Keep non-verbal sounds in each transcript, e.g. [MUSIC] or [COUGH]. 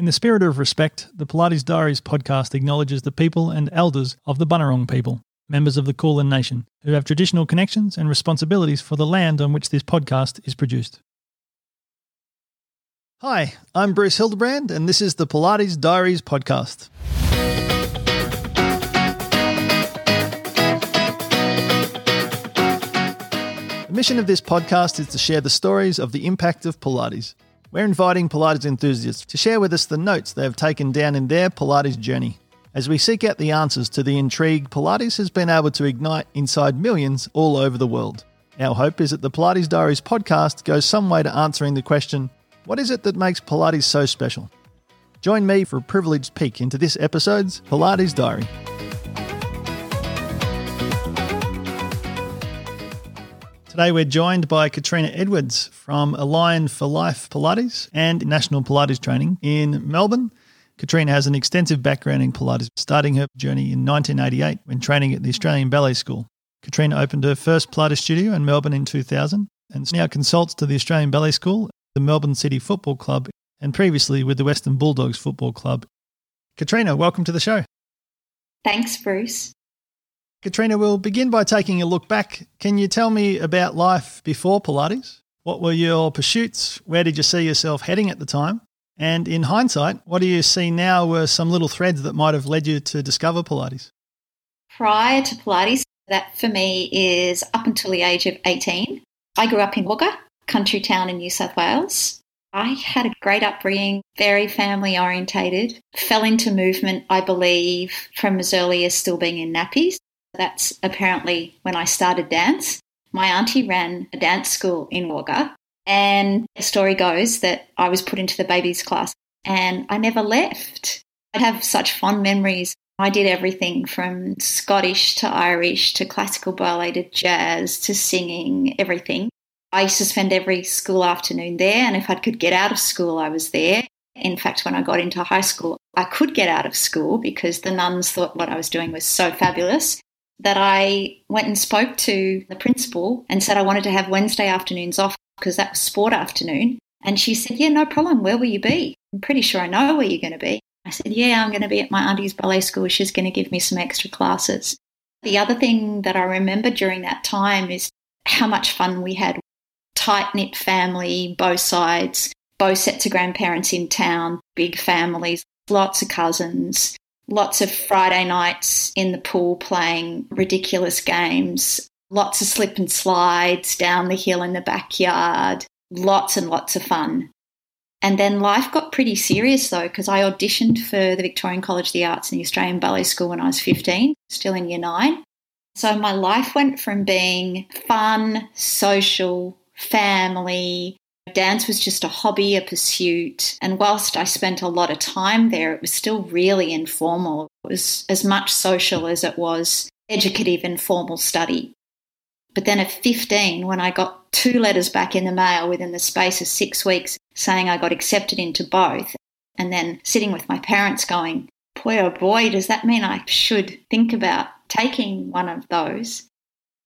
In the spirit of respect, the Pilates Diaries podcast acknowledges the people and elders of the Bunurong people, members of the Kulin Nation, who have traditional connections and responsibilities for the land on which this podcast is produced. Hi, I'm Bruce Hildebrand, and this is the Pilates Diaries podcast. The mission of this podcast is to share the stories of the impact of Pilates. We're inviting Pilates enthusiasts to share with us the notes they have taken down in their Pilates journey. As we seek out the answers to the intrigue Pilates has been able to ignite inside millions all over the world. Our hope is that the Pilates Diaries podcast goes some way to answering the question what is it that makes Pilates so special? Join me for a privileged peek into this episode's Pilates Diary. Today we're joined by Katrina Edwards from Aligned for Life Pilates and National Pilates Training in Melbourne. Katrina has an extensive background in Pilates, starting her journey in 1988 when training at the Australian Ballet School. Katrina opened her first Pilates studio in Melbourne in 2000 and now consults to the Australian Ballet School, the Melbourne City Football Club, and previously with the Western Bulldogs Football Club. Katrina, welcome to the show. Thanks, Bruce. Katrina, we'll begin by taking a look back. Can you tell me about life before Pilates? What were your pursuits? Where did you see yourself heading at the time? And in hindsight, what do you see now were some little threads that might have led you to discover Pilates? Prior to Pilates, that for me is up until the age of 18. I grew up in Wagga, country town in New South Wales. I had a great upbringing, very family orientated, fell into movement, I believe, from as early as still being in nappies. That's apparently when I started dance. My auntie ran a dance school in Wagga, and the story goes that I was put into the babies class and I never left. I have such fond memories. I did everything from Scottish to Irish to classical ballet to jazz to singing, everything. I used to spend every school afternoon there, and if I could get out of school, I was there. In fact, when I got into high school, I could get out of school because the nuns thought what I was doing was so fabulous that I went and spoke to the principal and said I wanted to have Wednesday afternoons off because that was sport afternoon. And she said, Yeah, no problem. Where will you be? I'm pretty sure I know where you're going to be. I said, Yeah, I'm going to be at my auntie's ballet school. She's going to give me some extra classes. The other thing that I remember during that time is how much fun we had. Tight knit family, both sides, both sets of grandparents in town, big families, lots of cousins, lots of Friday nights in the pool playing ridiculous games, lots of slip and slides down the hill in the backyard, lots and lots of fun. And then life got pretty serious though, because I auditioned for the Victorian College of the Arts and the Australian Ballet School when I was 15, still in year nine. So my life went from being fun, social, family, Dance was just a hobby, a pursuit. And whilst I spent a lot of time there, it was still really informal. It was as much social as it was educative and formal study. But then at 15, when I got two letters back in the mail within the space of six weeks saying I got accepted into both, and then sitting with my parents going, boy, oh boy, does that mean I should think about taking one of those?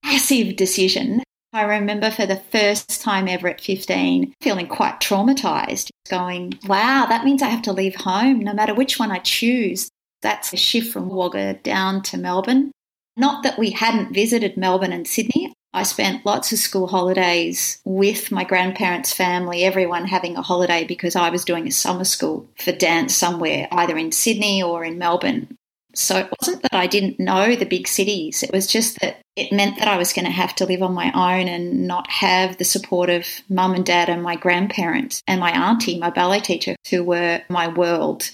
Massive decision I remember for the first time ever at 15 feeling quite traumatized, going, wow, that means I have to leave home no matter which one I choose. That's a shift from Wagga down to Melbourne. Not that we hadn't visited Melbourne and Sydney. I spent lots of school holidays with my grandparents' family, everyone having a holiday because I was doing a summer school for dance somewhere, either in Sydney or in Melbourne. So it wasn't that I didn't know the big cities, it was just that it meant that I was going to have to live on my own and not have the support of mum and dad and my grandparents and my auntie, my ballet teacher, who were my world.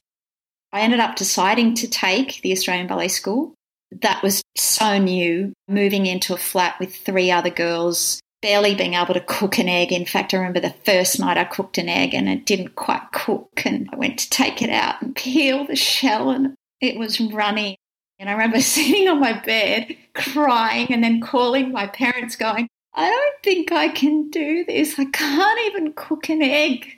I ended up deciding to take the Australian Ballet School. That was so new, moving into a flat with three other girls, barely being able to cook an egg. In fact, I remember the first night I cooked an egg and it didn't quite cook, and I went to take it out and peel the shell, and it was running. And I remember [LAUGHS] sitting on my bed crying and then calling my parents, going, I don't think I can do this. I can't even cook an egg.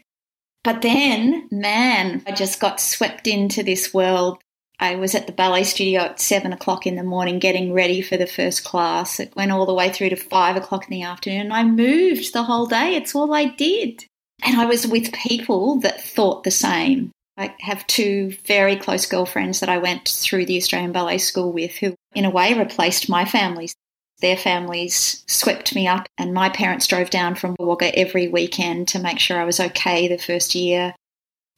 But then, man, I just got swept into this world. I was at the ballet studio at seven o'clock in the morning getting ready for the first class. It went all the way through to five o'clock in the afternoon. I moved the whole day. It's all I did. And I was with people that thought the same I have two very close girlfriends that I went through the Australian Ballet School with who, in a way, replaced my families. Their families swept me up, and my parents drove down from Wagga every weekend to make sure I was okay the first year.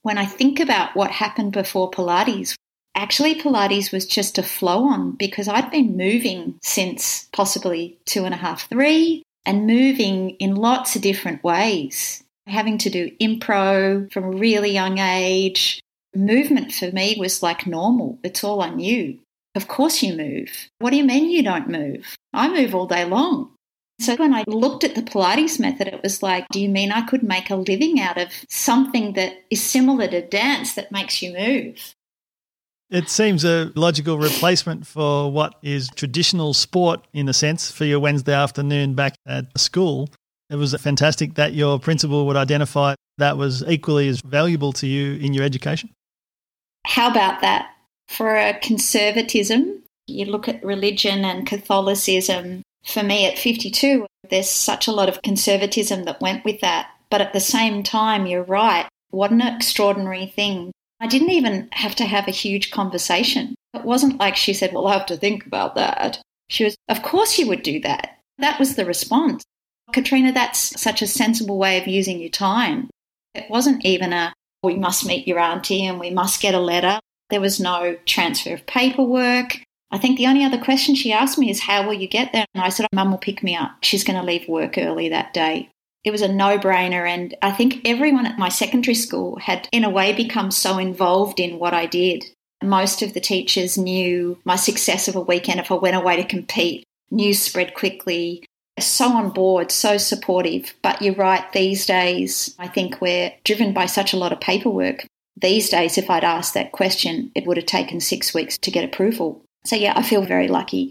When I think about what happened before Pilates, actually, Pilates was just a flow on because I'd been moving since possibly two and a half, three, and moving in lots of different ways. Having to do impro from a really young age. Movement for me was like normal. It's all I knew. Of course you move. What do you mean you don't move? I move all day long. So when I looked at the Pilates method, it was like, do you mean I could make a living out of something that is similar to dance that makes you move? It seems a logical replacement for what is traditional sport, in a sense, for your Wednesday afternoon back at school. It was fantastic that your principal would identify that was equally as valuable to you in your education. How about that? For a conservatism, you look at religion and Catholicism. For me at 52, there's such a lot of conservatism that went with that. But at the same time, you're right. What an extraordinary thing. I didn't even have to have a huge conversation. It wasn't like she said, Well, I have to think about that. She was, Of course you would do that. That was the response. Katrina, that's such a sensible way of using your time. It wasn't even a, we must meet your auntie and we must get a letter. There was no transfer of paperwork. I think the only other question she asked me is, How will you get there? And I said, Mum will pick me up. She's going to leave work early that day. It was a no brainer. And I think everyone at my secondary school had, in a way, become so involved in what I did. Most of the teachers knew my success of a weekend if I went away to compete. News spread quickly. So on board, so supportive. But you're right, these days, I think we're driven by such a lot of paperwork. These days, if I'd asked that question, it would have taken six weeks to get approval. So, yeah, I feel very lucky.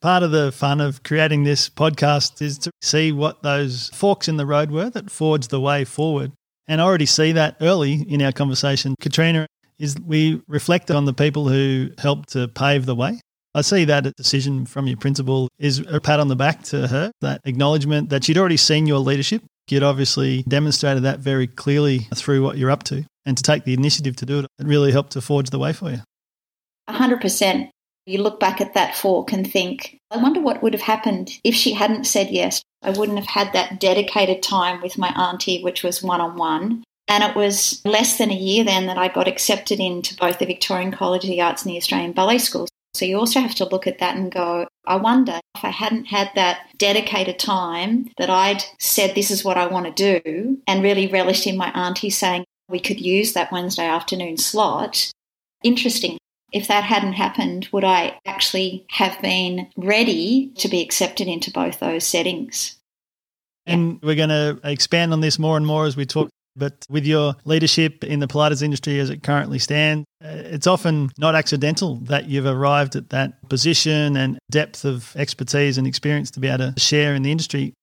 Part of the fun of creating this podcast is to see what those forks in the road were that forged the way forward. And I already see that early in our conversation. Katrina, is we reflected on the people who helped to pave the way. I see that decision from your principal is a pat on the back to her, that acknowledgement that she'd already seen your leadership. You'd obviously demonstrated that very clearly through what you're up to and to take the initiative to do it, it really helped to forge the way for you. 100%. You look back at that fork and think, I wonder what would have happened if she hadn't said yes. I wouldn't have had that dedicated time with my auntie, which was one on one. And it was less than a year then that I got accepted into both the Victorian College of the Arts and the Australian Ballet Schools. So you also have to look at that and go, I wonder if I hadn't had that dedicated time that I'd said this is what I want to do and really relished in my auntie saying, we could use that Wednesday afternoon slot. Interesting. If that hadn't happened, would I actually have been ready to be accepted into both those settings? And we're going to expand on this more and more as we talk. But with your leadership in the Pilates industry as it currently stands, uh, it's often not accidental that you've arrived at that position and depth of expertise and experience to be able to share in the industry.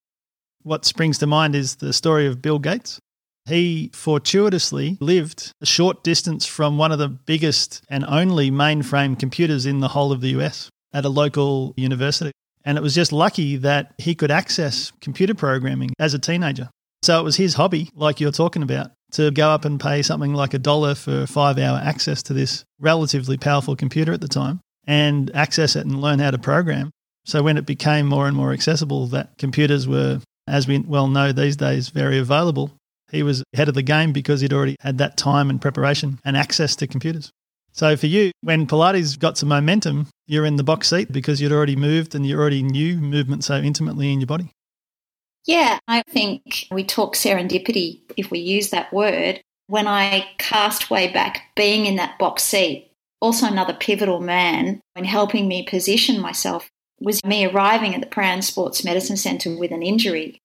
What springs to mind is the story of Bill Gates. He fortuitously lived a short distance from one of the biggest and only mainframe computers in the whole of the US at a local university. And it was just lucky that he could access computer programming as a teenager. So it was his hobby, like you're talking about, to go up and pay something like a dollar for five hour access to this relatively powerful computer at the time and access it and learn how to program. So when it became more and more accessible, that computers were, as we well know these days, very available he was ahead of the game because he'd already had that time and preparation and access to computers. So for you, when Pilates got some momentum, you're in the box seat because you'd already moved and you already knew movement so intimately in your body. Yeah, I think we talk serendipity if we use that word. When I cast way back, being in that box seat, also another pivotal man in helping me position myself was me arriving at the Prahran Sports Medicine Centre with an injury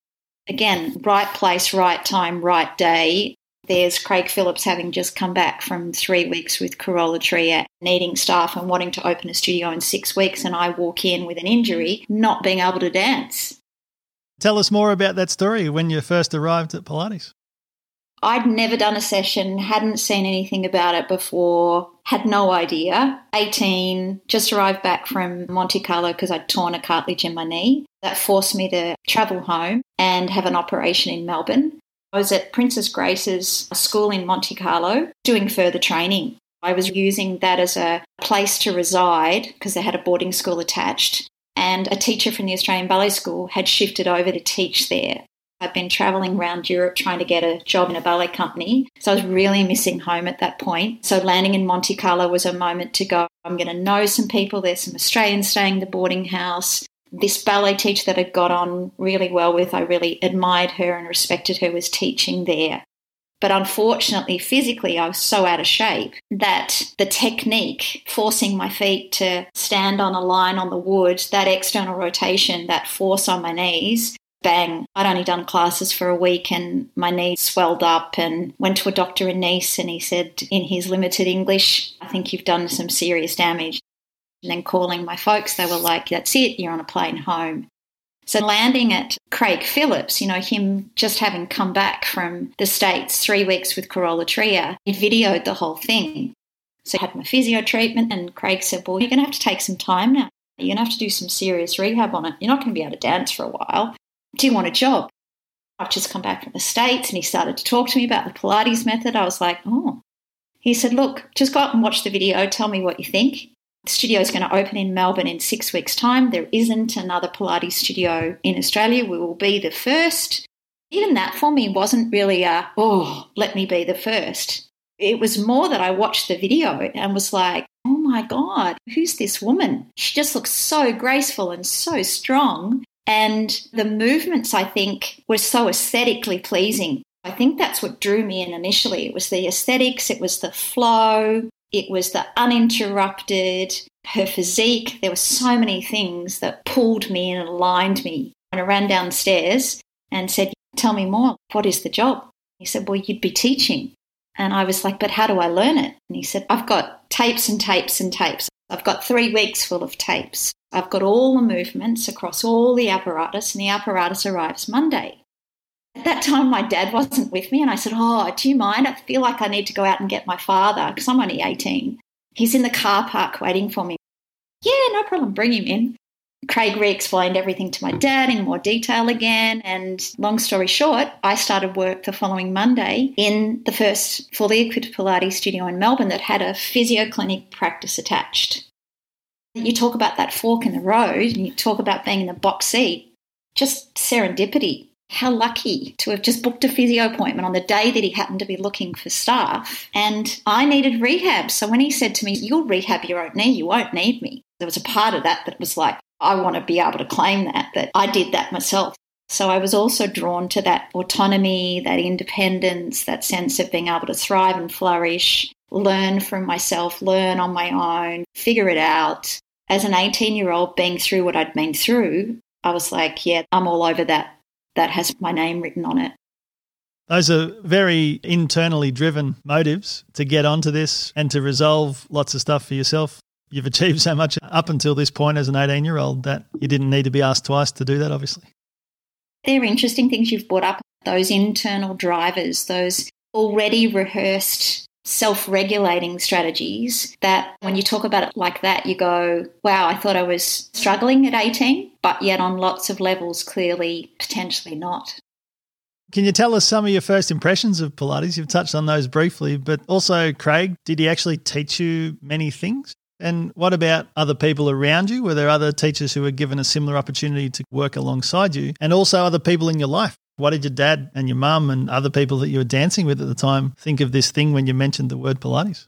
again, right place, right time, right day. There's Craig Phillips having just come back from three weeks with Carola needing staff and wanting to open a studio in six weeks. And I walk in with an injury, not being able to dance. Tell us more about that story when you first arrived at Pilates. I'd never done a session, hadn't seen anything about it before, had no idea. 18, just arrived back from Monte Carlo because I'd torn a cartilage in my knee. That forced me to travel home and have an operation in Melbourne. I was at Princess Grace's school in Monte Carlo doing further training. I was using that as a place to reside because they had a boarding school attached. And a teacher from the Australian Ballet School had shifted over to teach there. I've been traveling around Europe trying to get a job in a ballet company. So I was really missing home at that point. So landing in Monte Carlo was a moment to go, I'm going to know some people. There's some Australians staying in the boarding house. This ballet teacher that I got on really well with, I really admired her and respected her, was teaching there. But unfortunately, physically, I was so out of shape that the technique, forcing my feet to stand on a line on the wood, that external rotation, that force on my knees, bang, I'd only done classes for a week and my knees swelled up and went to a doctor in Nice and he said in his limited English, I think you've done some serious damage. And then calling my folks, they were like, that's it, you're on a plane home. So landing at Craig Phillips, you know, him just having come back from the States three weeks with Carola Trier, he videoed the whole thing. So I had my physio treatment and Craig said, well, you're going to have to take some time now. You're going to have to do some serious rehab on it. You're not going to be able to dance for a while. Do you want a job? I've just come back from the States and he started to talk to me about the Pilates method. I was like, oh. He said, look, just go up and watch the video. Tell me what you think. Studio is going to open in Melbourne in six weeks' time. There isn't another Pilates studio in Australia. We will be the first. Even that for me wasn't really a, oh, let me be the first. It was more that I watched the video and was like, oh my God, who's this woman? She just looks so graceful and so strong. And the movements, I think, were so aesthetically pleasing. I think that's what drew me in initially. It was the aesthetics, it was the flow, it was the uninterrupted, her physique. There were so many things that pulled me and aligned me. And I ran downstairs and said, Tell me more. What is the job? He said, Well, you'd be teaching. And I was like, But how do I learn it? And he said, I've got tapes and tapes and tapes. I've got three weeks full of tapes. I've got all the movements across all the apparatus, and the apparatus arrives Monday. At that time, my dad wasn't with me, and I said, Oh, do you mind? I feel like I need to go out and get my father because I'm only 18. He's in the car park waiting for me. Yeah, no problem, bring him in. Craig re explained everything to my dad in more detail again. And long story short, I started work the following Monday in the first fully equipped Pilates studio in Melbourne that had a physio clinic practice attached. You talk about that fork in the road and you talk about being in the box seat, just serendipity how lucky to have just booked a physio appointment on the day that he happened to be looking for staff. And I needed rehab. So when he said to me, You'll rehab your own knee, you won't need me, there was a part of that that was like, I want to be able to claim that, that I did that myself. So I was also drawn to that autonomy, that independence, that sense of being able to thrive and flourish, learn from myself, learn on my own, figure it out. As an 18 year old being through what I'd been through, I was like, yeah, I'm all over that that has my name written on it. Those are very internally driven motives to get onto this and to resolve lots of stuff for yourself. You've achieved so much up until this point as an 18 year old that you didn't need to be asked twice to do that, obviously. They're interesting things you've brought up, those internal drivers, those already rehearsed self regulating strategies that when you talk about it like that, you go, wow, I thought I was struggling at 18, but yet on lots of levels, clearly, potentially not. Can you tell us some of your first impressions of Pilates? You've touched on those briefly, but also, Craig, did he actually teach you many things? And what about other people around you? Were there other teachers who were given a similar opportunity to work alongside you? And also other people in your life? What did your dad and your mum and other people that you were dancing with at the time think of this thing when you mentioned the word Pilates?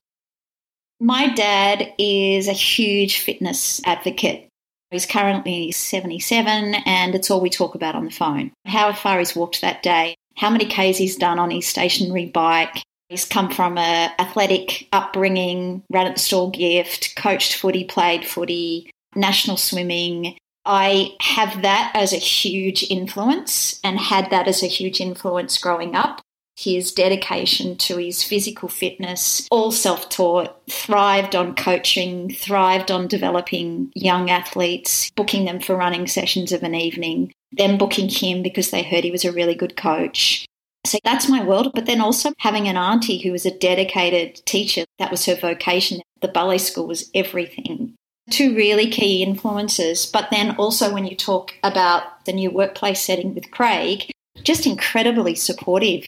My dad is a huge fitness advocate. He's currently 77 and it's all we talk about on the phone. How far he's walked that day, how many Ks he's done on his stationary bike. He's come from a athletic upbringing, ran at the Stawell Gift, coached footy, played footy, national swimming, I have that as a huge influence and had that as a huge influence growing up. His dedication to his physical fitness, all self taught, thrived on coaching, thrived on developing young athletes, booking them for running sessions of an evening, then booking him because they heard he was a really good coach. So that's my world. But then also having an auntie who was a dedicated teacher, that was her vocation. The ballet school was everything two really key influences. But then also, when you talk about the new workplace setting with Craig, just incredibly supportive.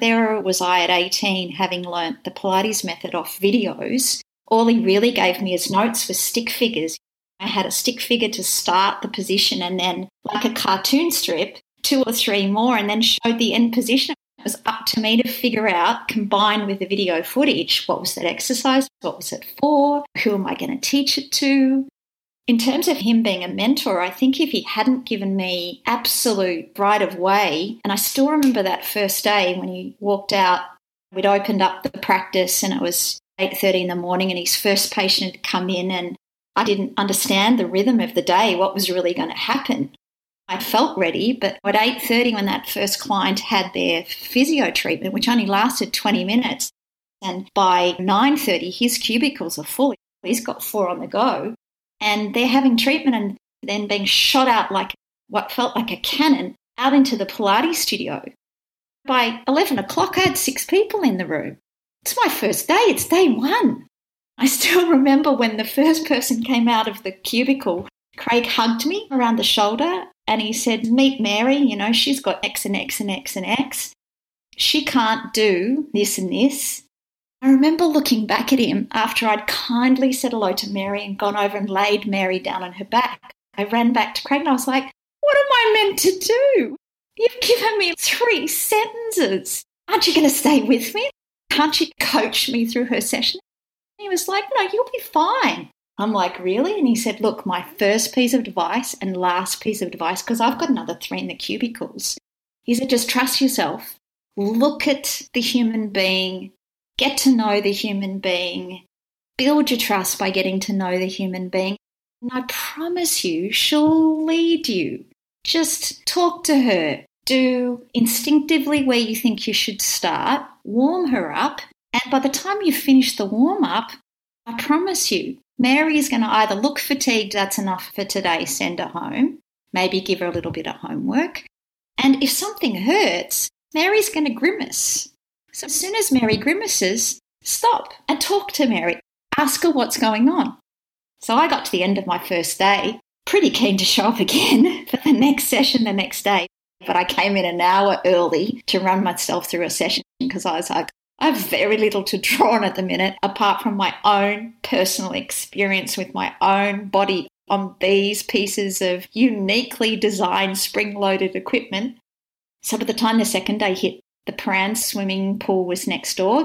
There was I at 18 having learnt the Pilates method off videos. All he really gave me as notes was stick figures. I had a stick figure to start the position and then, like a cartoon strip, two or three more, and then showed the end position. Was up to me to figure out, combined with the video footage, what was that exercise? What was it for? Who am I going to teach it to? In terms of him being a mentor, I think if he hadn't given me absolute right of way, and I still remember that first day when he walked out, we'd opened up the practice and it was 8:30 in the morning and his first patient had come in and I didn't understand the rhythm of the day, what was really going to happen. I felt ready, but at 8:30 when that first client had their physio treatment, which only lasted 20 minutes, and by 9:30 his cubicles are full. He's got four on the go and they're having treatment and then being shot out like what felt like a cannon out into the Pilates studio. By 11 o'clock, I had six people in the room. It's my first day, it's day one. I still [LAUGHS] remember when the first person came out of the cubicle, Craig hugged me around the shoulder and he said, Meet Mary, you know, she's got X and X and X and X. She can't do this and this. I remember looking back at him after I'd kindly said hello to Mary and gone over and laid Mary down on her back. I ran back to Craig and I was like, What am I meant to do? You've given me three sentences. Aren't you going to stay with me? Can't you coach me through her session? He was like, No, you'll be fine. I'm like, Really? And he said, Look, my first piece of advice and last piece of advice, because I've got another three in the cubicles, he said, Just trust yourself. Look at the human being get to know the human being, build your trust by getting to know the human being. And I promise you, she'll lead you. Just talk to her. Do instinctively where you think you should start, warm her up, and by the time you finish the warm up, I promise you, Mary is going to either look fatigued, that's enough for today, send her home, maybe give her a little bit of homework. And if something hurts, Mary's going to grimace. So as soon as Mary grimaces, stop and talk to Mary. Ask her what's going on. So I got to the end of my first day, pretty keen to show up again [LAUGHS] for the next session the next day. But I came in an hour early to run myself through a session because I was like, I have very little to draw on at the minute apart from my own personal experience with my own body on these pieces of uniquely designed spring loaded equipment. So by the time the second day hit, the Prahran swimming pool was next door.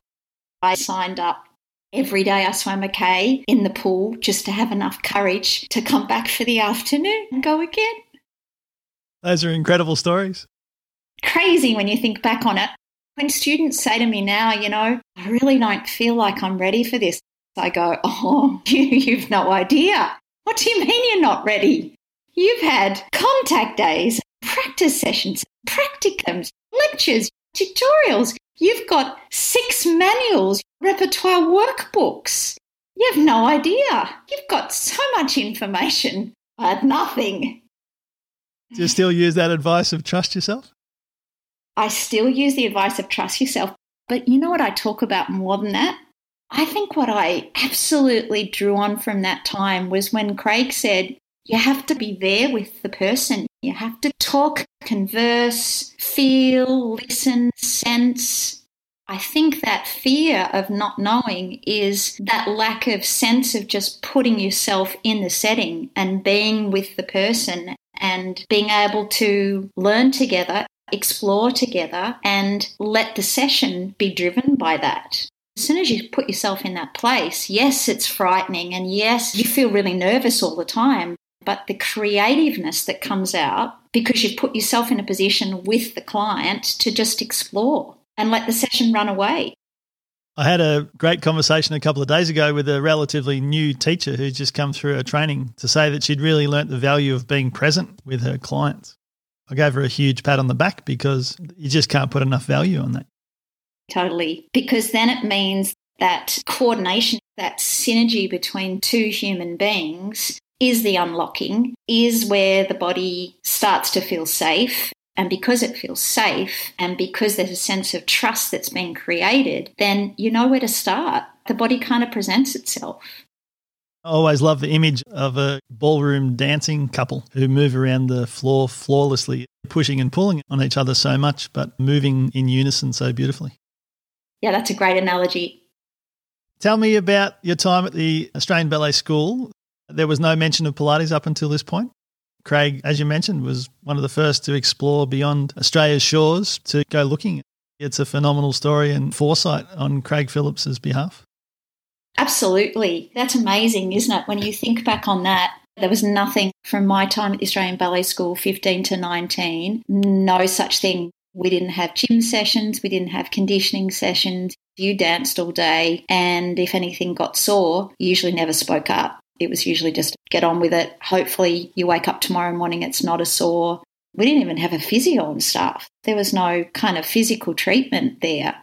I signed up every day. I swam a K in the pool just to have enough courage to come back for the afternoon and go again. Those are incredible stories. Crazy when you think back on it. When students say to me now, you know, I really don't feel like I'm ready for this, I go, oh, [LAUGHS] you've no idea. What do you mean you're not ready? You've had contact days, practice sessions, practicums, lectures, tutorials. You've got six manuals, repertoire workbooks. You have no idea. You've got so much information, I but nothing. Do you still use that advice of trust yourself? I still use the advice of trust yourself. But you know what I talk about more than that? I think what I absolutely drew on from that time was when Craig said, you have to be there with the person. You have to talk, converse, feel, listen, sense. I think that fear of not knowing is that lack of sense of just putting yourself in the setting and being with the person and being able to learn together, explore together, and let the session be driven by that. As soon as you put yourself in that place, yes, it's frightening, and yes, you feel really nervous all the time, but the creativeness that comes out because you've put yourself in a position with the client to just explore and let the session run away. I had a great conversation a couple of days ago with a relatively new teacher who's just come through her training to say that she'd really learnt the value of being present with her clients. I gave her a huge pat on the back because you just can't put enough value on that. Totally. Because then it means that coordination, that synergy between two human beings is the unlocking, is where the body starts to feel safe. And because it feels safe and because there's a sense of trust that's been created, then you know where to start. The body kind of presents itself. I always love the image of a ballroom dancing couple who move around the floor flawlessly, pushing and pulling on each other so much, but moving in unison so beautifully. Yeah, that's a great analogy. Tell me about your time at the Australian Ballet School. There was no mention of Pilates up until this point. Craig, as you mentioned, was one of the first to explore beyond Australia's shores to go looking. It's a phenomenal story and foresight on Craig Phillips's behalf. Absolutely. That's amazing, isn't it? When you think back on that, there was nothing from my time at the Australian Ballet School, 15 to 19, no such thing. We didn't have gym sessions, we didn't have conditioning sessions. You danced all day, and if anything got sore, you usually never spoke up. It was usually just get on with it. Hopefully, you wake up tomorrow morning, it's not a sore. We didn't even have a physio and stuff. There was no kind of physical treatment there.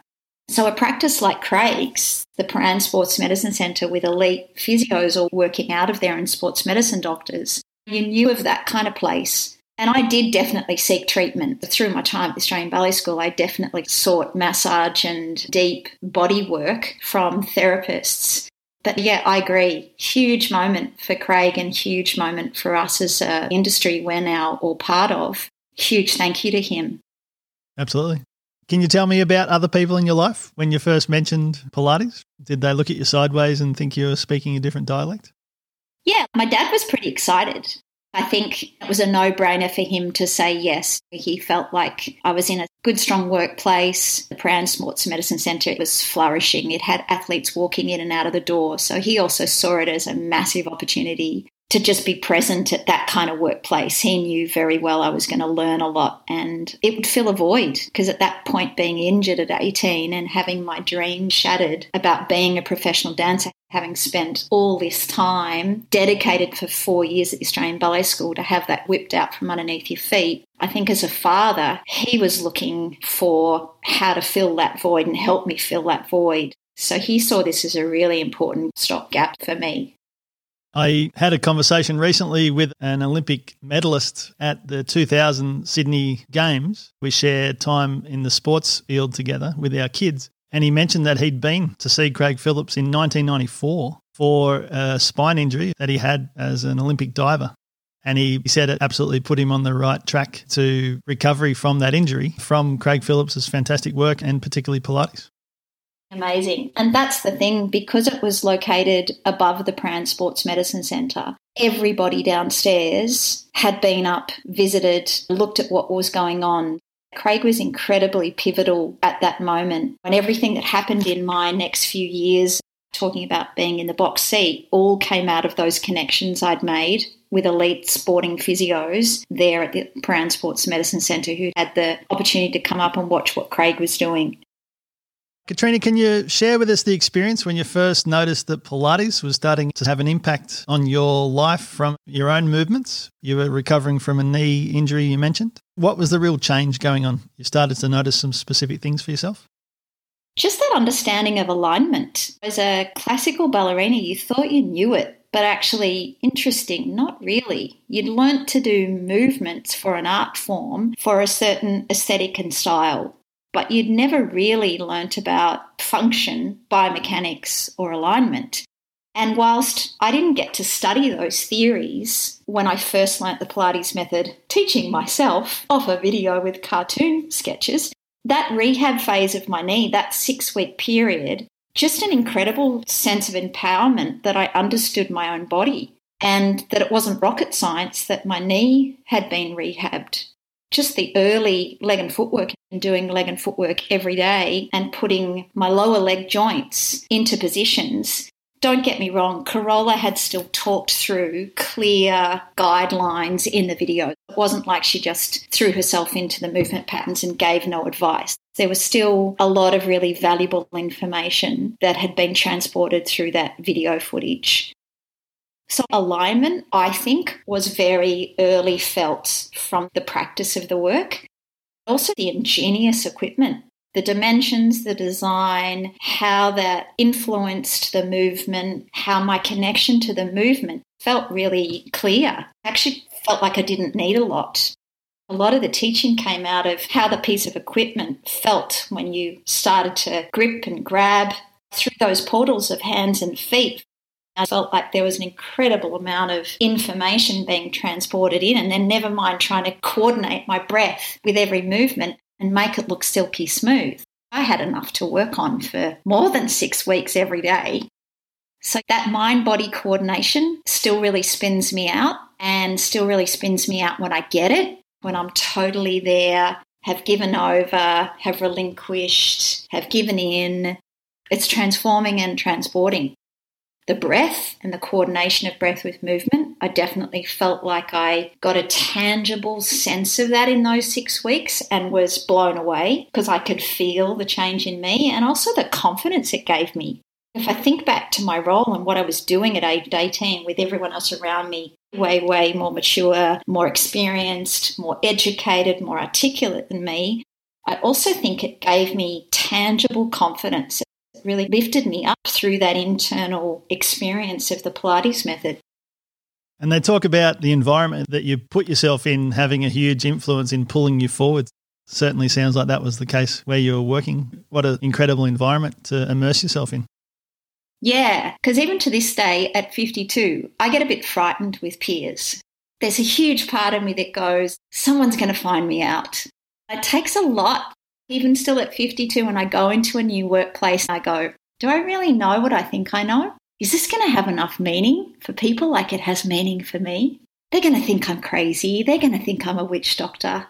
So, a practice like Craig's, the Prahran Sports Medicine Centre with elite physios all working out of there and sports medicine doctors, you knew of that kind of place. And I did definitely seek treatment. Through my time at the Australian Ballet School, I definitely sought massage and deep body work from therapists. But yeah, I agree. Huge moment for Craig and huge moment for us as an industry we're now all part of. Huge thank you to him. Absolutely. Can you tell me about other people in your life when you first mentioned Pilates? Did they look at you sideways and think you were speaking a different dialect? Yeah, my dad was pretty excited. I think it was a no brainer for him to say yes. He felt like I was in a good, strong workplace. The Prahran Sports Medicine Centre was flourishing. It had athletes walking in and out of the door. So he also saw it as a massive opportunity to just be present at that kind of workplace. He knew very well I was going to learn a lot and it would fill a void because at that point, being injured at 18 and having my dream shattered about being a professional dancer, having spent all this time dedicated for four years at the Australian Ballet School to have that whipped out from underneath your feet. I think as a father, he was looking for how to fill that void and help me fill that void. So he saw this as a really important stopgap for me. I had a conversation recently with an Olympic medalist at the 2000 Sydney Games. We shared time in the sports field together with our kids. And he mentioned that he'd been to see Craig Phillips in 1994 for a spine injury that he had as an Olympic diver. And he said it absolutely put him on the right track to recovery from that injury from Craig Phillips's fantastic work and particularly Pilates. Amazing. And that's the thing, because it was located above the Prahran Sports Medicine Centre, everybody downstairs had been up, visited, looked at what was going on. Craig was incredibly pivotal at that moment. And everything that happened in my next few years, talking about being in the box seat, all came out of those connections I'd made with elite sporting physios there at the Prahran Sports Medicine Centre who had the opportunity to come up and watch what Craig was doing. Katrina, can you share with us the experience when you first noticed that Pilates was starting to have an impact on your life from your own movements? You were recovering from a knee injury you mentioned. What was the real change going on? You started to notice some specific things for yourself? Just that understanding of alignment. As a classical ballerina, you thought you knew it, but actually, interesting, not really. You'd learnt to do movements for an art form for a certain aesthetic and style but you'd never really learnt about function, biomechanics, or alignment. And whilst I didn't get to study those theories when I first learnt the Pilates method, teaching myself off a video with cartoon sketches, that rehab phase of my knee, that six week period, just an incredible sense of empowerment that I understood my own body and that it wasn't rocket science, that my knee had been rehabbed just the early leg and footwork and doing leg and footwork every day and putting my lower leg joints into positions. Don't get me wrong, Carola had still talked through clear guidelines in the video. It wasn't like she just threw herself into the movement patterns and gave no advice. There was still a lot of really valuable information that had been transported through that video footage. So, alignment, I think, was very early felt from the practice of the work. Also, the ingenious equipment, the dimensions, the design, how that influenced the movement, how my connection to the movement felt really clear. I actually felt like I didn't need a lot. A lot of the teaching came out of how the piece of equipment felt when you started to grip and grab through those portals of hands and feet I felt like there was an incredible amount of information being transported in, and then never mind trying to coordinate my breath with every movement and make it look silky smooth. I had enough to work on for more than six weeks every day. So that mind body coordination still really spins me out and still really spins me out when I get it, when I'm totally there, have given over, have relinquished, have given in. It's transforming and transporting. The breath and the coordination of breath with movement, I definitely felt like I got a tangible sense of that in those six weeks and was blown away because I could feel the change in me and also the confidence it gave me. If I think back to my role and what I was doing at age 18 with everyone else around me, way, way more mature, more experienced, more educated, more articulate than me, I also think it gave me tangible confidence. Really lifted me up through that internal experience of the Pilates method. And they talk about the environment that you put yourself in having a huge influence in pulling you forward. Certainly sounds like that was the case where you were working. What an incredible environment to immerse yourself in. Yeah, because even to this day at 52, I get a bit frightened with peers. There's a huge part of me that goes, someone's going to find me out. It takes a lot. Even still at 52, when I go into a new workplace, I go, do I really know what I think I know? Is this going to have enough meaning for people like it has meaning for me? They're going to think I'm crazy. They're going to think I'm a witch doctor.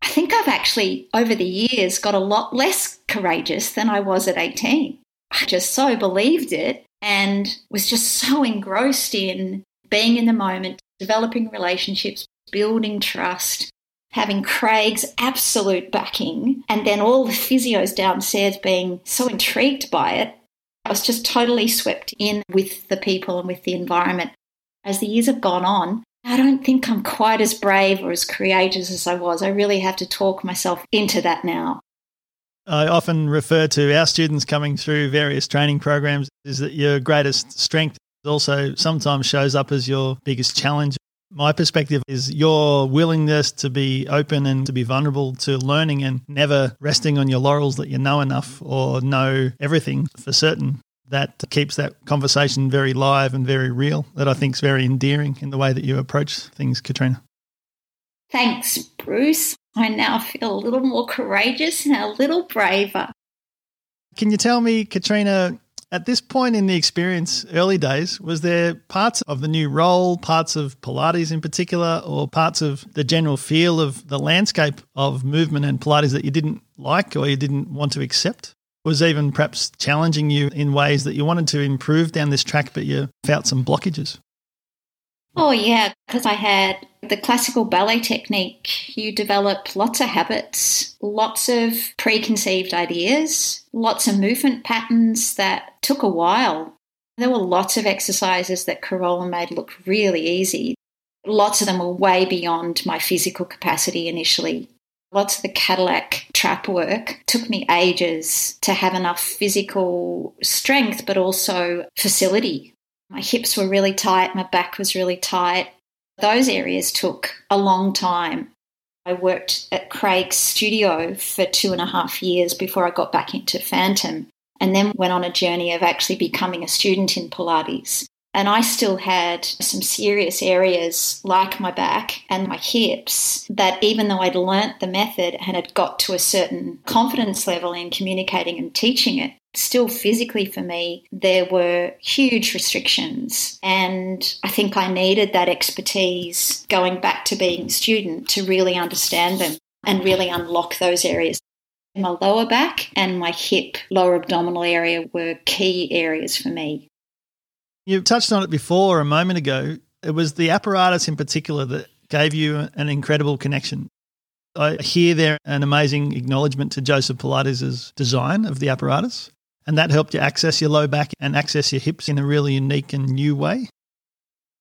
I think I've actually, over the years, got a lot less courageous than I was at 18. I just so believed it and was just so engrossed in being in the moment, developing relationships, building trust, having Craig's absolute backing, and then all the physios downstairs being so intrigued by it. I was just totally swept in with the people and with the environment. As the years have gone on, I don't think I'm quite as brave or as courageous as I was. I really have to talk myself into that now. I often refer to our students coming through various training programs is that your greatest strength also sometimes shows up as your biggest challenge. My perspective is your willingness to be open and to be vulnerable to learning and never resting on your laurels that you know enough or know everything for certain. That keeps that conversation very live and very real, that I think is very endearing in the way that you approach things, Katrina. Thanks, Bruce. I now feel a little more courageous and a little braver. Can you tell me, Katrina, at this point in the experience, early days, was there parts of the new role, parts of Pilates in particular, or parts of the general feel of the landscape of movement and Pilates that you didn't like or you didn't want to accept? Was even perhaps challenging you in ways that you wanted to improve down this track, but you felt some blockages? Oh, yeah, because I had the classical ballet technique. You develop lots of habits, lots of preconceived ideas, lots of movement patterns that took a while. There were lots of exercises that Carola made look really easy. Lots of them were way beyond my physical capacity initially. Lots of the Cadillac trap work took me ages to have enough physical strength, but also facility my hips were really tight, my back was really tight. Those areas took a long time. I worked at Craig's studio for two and a half years before I got back into Phantom, and then went on a journey of actually becoming a student in Pilates. And I still had some serious areas like my back and my hips that, even though I'd learnt the method and had got to a certain confidence level in communicating and teaching it, still physically for me, there were huge restrictions. And I think I needed that expertise going back to being a student to really understand them and really unlock those areas. My lower back and my hip, lower abdominal area were key areas for me. You touched on it before a moment ago. It was the apparatus in particular that gave you an incredible connection. I hear there an amazing acknowledgement to Joseph Pilates' design of the apparatus. And that helped you access your low back and access your hips in a really unique and new way?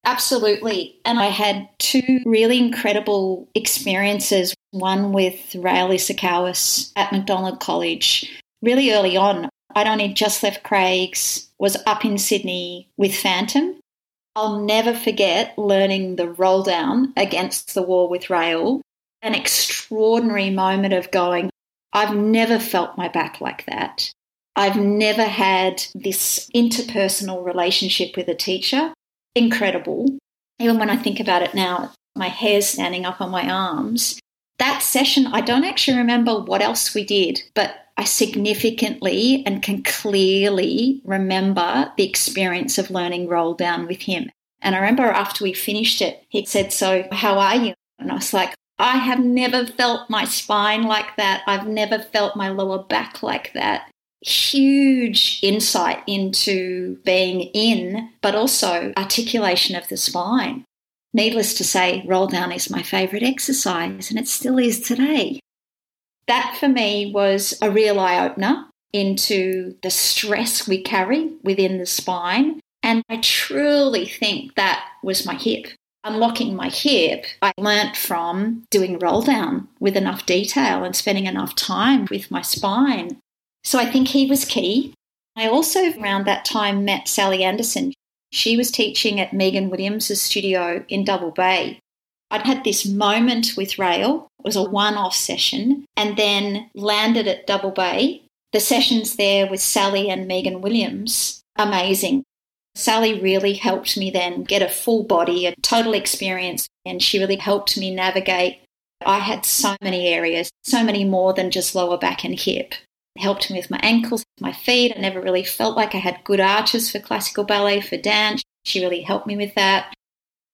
Absolutely. And I had two really incredible experiences one with Rael Isacowitz at McDonald College really early on. I'd only just left Craig's, was up in Sydney with Phantom. I'll never forget learning the roll down against the wall with Rael. An extraordinary moment of going, I've never felt my back like that. I've never had this interpersonal relationship with a teacher. Incredible. Even when I think about it now, my hair's standing up on my arms. That session, I don't actually remember what else we did, but I significantly and can clearly remember the experience of learning roll down with him. And I remember after we finished it, he said, So, how are you? And I was like, I have never felt my spine like that. I've never felt my lower back like that. Huge insight into being in, but also articulation of the spine. Needless to say, roll down is my favourite exercise, and it still is today. That for me was a real eye opener into the stress we carry within the spine. And I truly think that was my hip. Unlocking my hip, I learnt from doing roll down with enough detail and spending enough time with my spine. So I think he was key. I also, around that time, met Sally Anderson. She was teaching at Megan Williams' studio in Double Bay. I'd had this moment with Rael, it was a one off session, and then landed at Double Bay. The sessions there with Sally and Megan Williams, amazing. Sally really helped me then get a full body, a total experience, and she really helped me navigate. I had so many areas, so many more than just lower back and hip. Helped me with my ankles, my feet. I never really felt like I had good arches for classical ballet, for dance. She really helped me with that.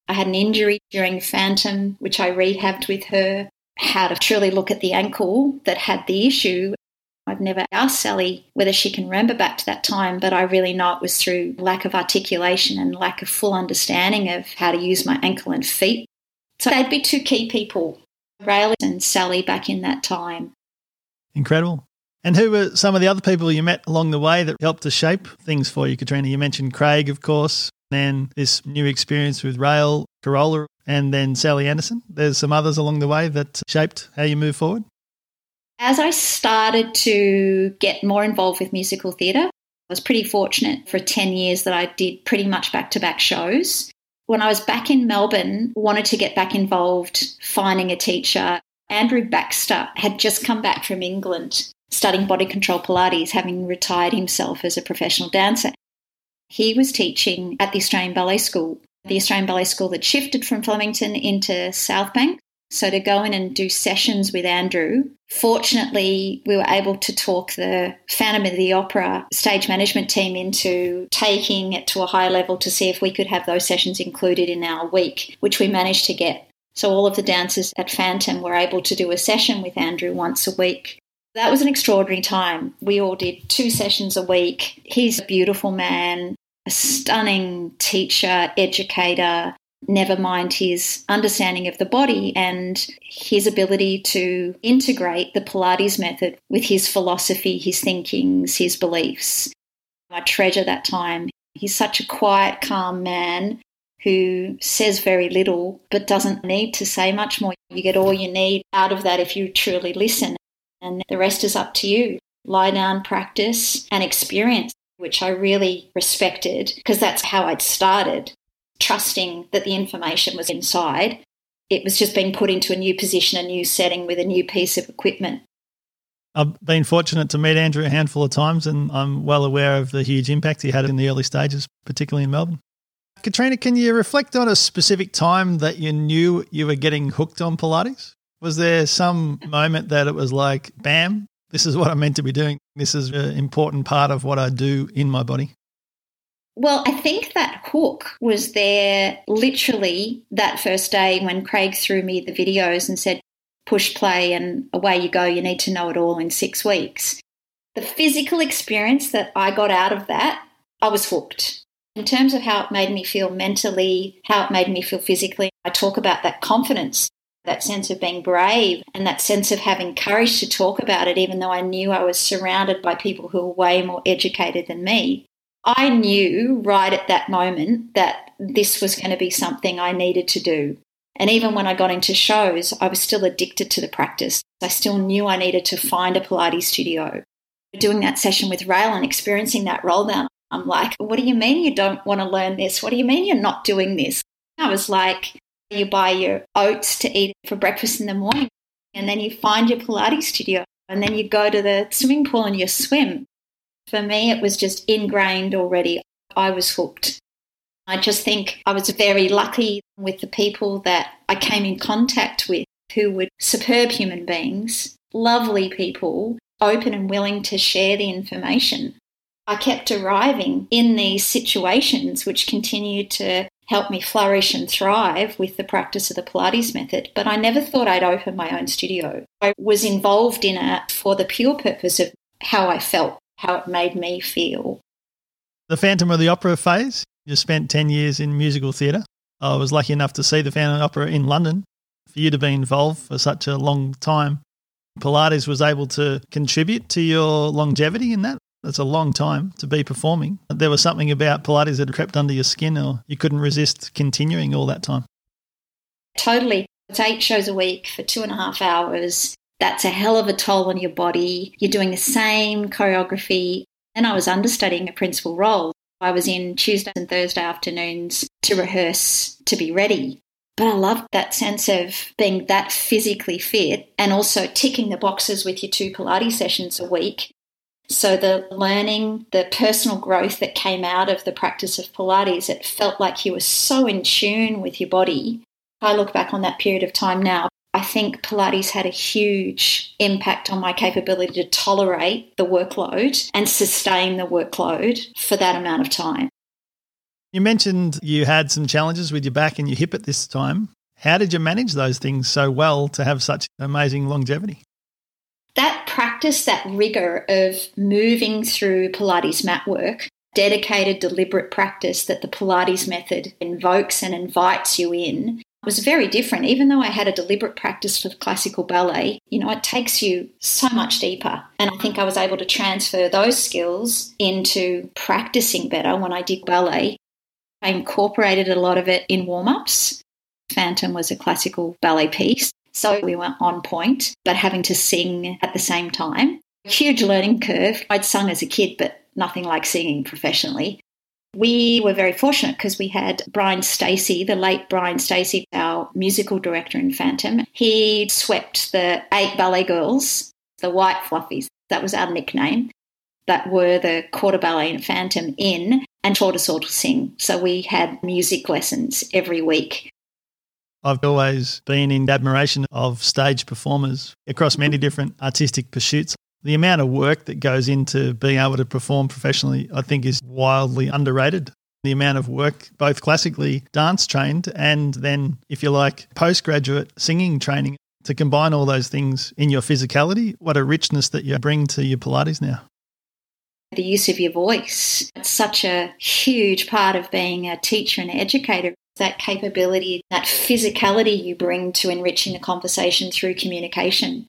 I had an injury during Phantom, which I rehabbed with her, how to truly look at the ankle that had the issue. I've never asked Sally whether she can remember back to that time, but I really know it was through lack of articulation and lack of full understanding of how to use my ankle and feet. So they'd be two key people, Rael and Sally, back in that time. Incredible. And who were some of the other people you met along the way that helped to shape things for you, Katrina? You mentioned Craig, of course then this new experience with Rael, Carola, and then Sally Anderson. There's some others along the way that shaped how you move forward. As I started to get more involved with musical theatre, I was pretty fortunate for 10 years that I did pretty much back to back shows. When I was back in Melbourne, wanted to get back involved finding a teacher. Andrew Baxter had just come back from England studying body control Pilates, having retired himself as a professional dancer. He was teaching at the Australian Ballet School, the Australian Ballet School that shifted from Flemington into Southbank. So to go in and do sessions with Andrew, fortunately, we were able to talk the Phantom of the Opera stage management team into taking it to a higher level to see if we could have those sessions included in our week, which we managed to get. So all of the dancers at Phantom were able to do a session with Andrew once a week. That was an extraordinary time. We all did two sessions a week. He's a beautiful man, a stunning teacher, educator, never mind his understanding of the body and his ability to integrate the Pilates method with his philosophy, his thinkings, his beliefs. I treasure that time. He's such a quiet, calm man who says very little but doesn't need to say much more. You get all you need out of that if you truly listen and the rest is up to you. Lie down, practice, and experience, which I really respected because that's how I'd started, trusting that the information was inside. It was just being put into a new position, a new setting with a new piece of equipment. I've been fortunate to meet Andrew a handful of times, and I'm well aware of the huge impact he had in the early stages, particularly in Melbourne. Katrina, can you reflect on a specific time that you knew you were getting hooked on Pilates? Was there some moment that it was like, bam, this is what I'm meant to be doing? This is an important part of what I do in my body? Well, I think that hook was there literally that first day when Craig threw me the videos and said, push play and away you go. You need to know it all in six weeks. The physical experience that I got out of that, I was hooked. In terms of how it made me feel mentally, how it made me feel physically, I talk about that confidence that sense of being brave and that sense of having courage to talk about it, even though I knew I was surrounded by people who were way more educated than me. I knew right at that moment that this was going to be something I needed to do. And even when I got into shows, I was still addicted to the practice. I still knew I needed to find a Pilates studio. Doing that session with Rael and experiencing that roll down, I'm like, what do you mean you don't want to learn this? What do you mean you're not doing this? I was like, you buy your oats to eat for breakfast in the morning, and then you find your Pilates studio, and then you go to the swimming pool and you swim. For me, it was just ingrained already. I was hooked. I just think I was very lucky with the people that I came in contact with who were superb human beings, lovely people, open and willing to share the information. I kept arriving in these situations which continued to help me flourish and thrive with the practice of the Pilates method, but I never thought I'd open my own studio. I was involved in it for the pure purpose of how I felt, how it made me feel. The Phantom of the Opera phase, you spent 10 years in musical theatre. I was lucky enough to see the Phantom of the Opera in London. For you to be involved for such a long time, Pilates was able to contribute to your longevity in that. That's a long time to be performing. There was something about Pilates that crept under your skin, or you couldn't resist continuing all that time. Totally. It's eight shows a week for two and a half hours. That's a hell of a toll on your body. You're doing the same choreography. And I was understudying a principal role. I was in Tuesday and Thursday afternoons to rehearse to be ready. But I loved that sense of being that physically fit and also ticking the boxes with your two Pilates sessions a week. So the learning, the personal growth that came out of the practice of Pilates, it felt like you were so in tune with your body. I look back on that period of time now. I think Pilates had a huge impact on my capability to tolerate the workload and sustain the workload for that amount of time. You mentioned you had some challenges with your back and your hip at this time. How did you manage those things so well to have such amazing longevity? That practice, that rigor of moving through Pilates mat work, dedicated, deliberate practice that the Pilates method invokes and invites you in, was very different. Even though I had a deliberate practice for classical ballet, you know, it takes you so much deeper. And I think I was able to transfer those skills into practicing better when I did ballet I incorporated a lot of it in warm ups. Phantom was a classical ballet piece, so we were on point, but having to sing at the same time. Huge learning curve. I'd sung as a kid, but nothing like singing professionally. We were very fortunate because we had Brian Stacey, the late Brian Stacey, our musical director in Phantom. He swept the eight ballet girls, the white fluffies, that was our nickname, that were the corps de ballet in Phantom in and taught us all to sing. So we had music lessons every week. I've always been in admiration of stage performers across many different artistic pursuits. The amount of work that goes into being able to perform professionally, I think, is wildly underrated. The amount of work, both classically dance trained and then, if you like, postgraduate singing training, to combine all those things in your physicality, what a richness that you bring to your Pilates now the use of your voice. It's such a huge part of being a teacher and educator. That capability, that physicality you bring to enriching the conversation through communication.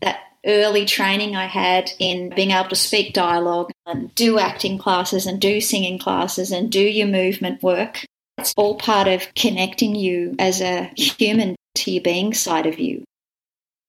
That early training I had in being able to speak dialogue and do acting classes and do singing classes and do your movement work. It's all part of connecting you as a human to your being side of you.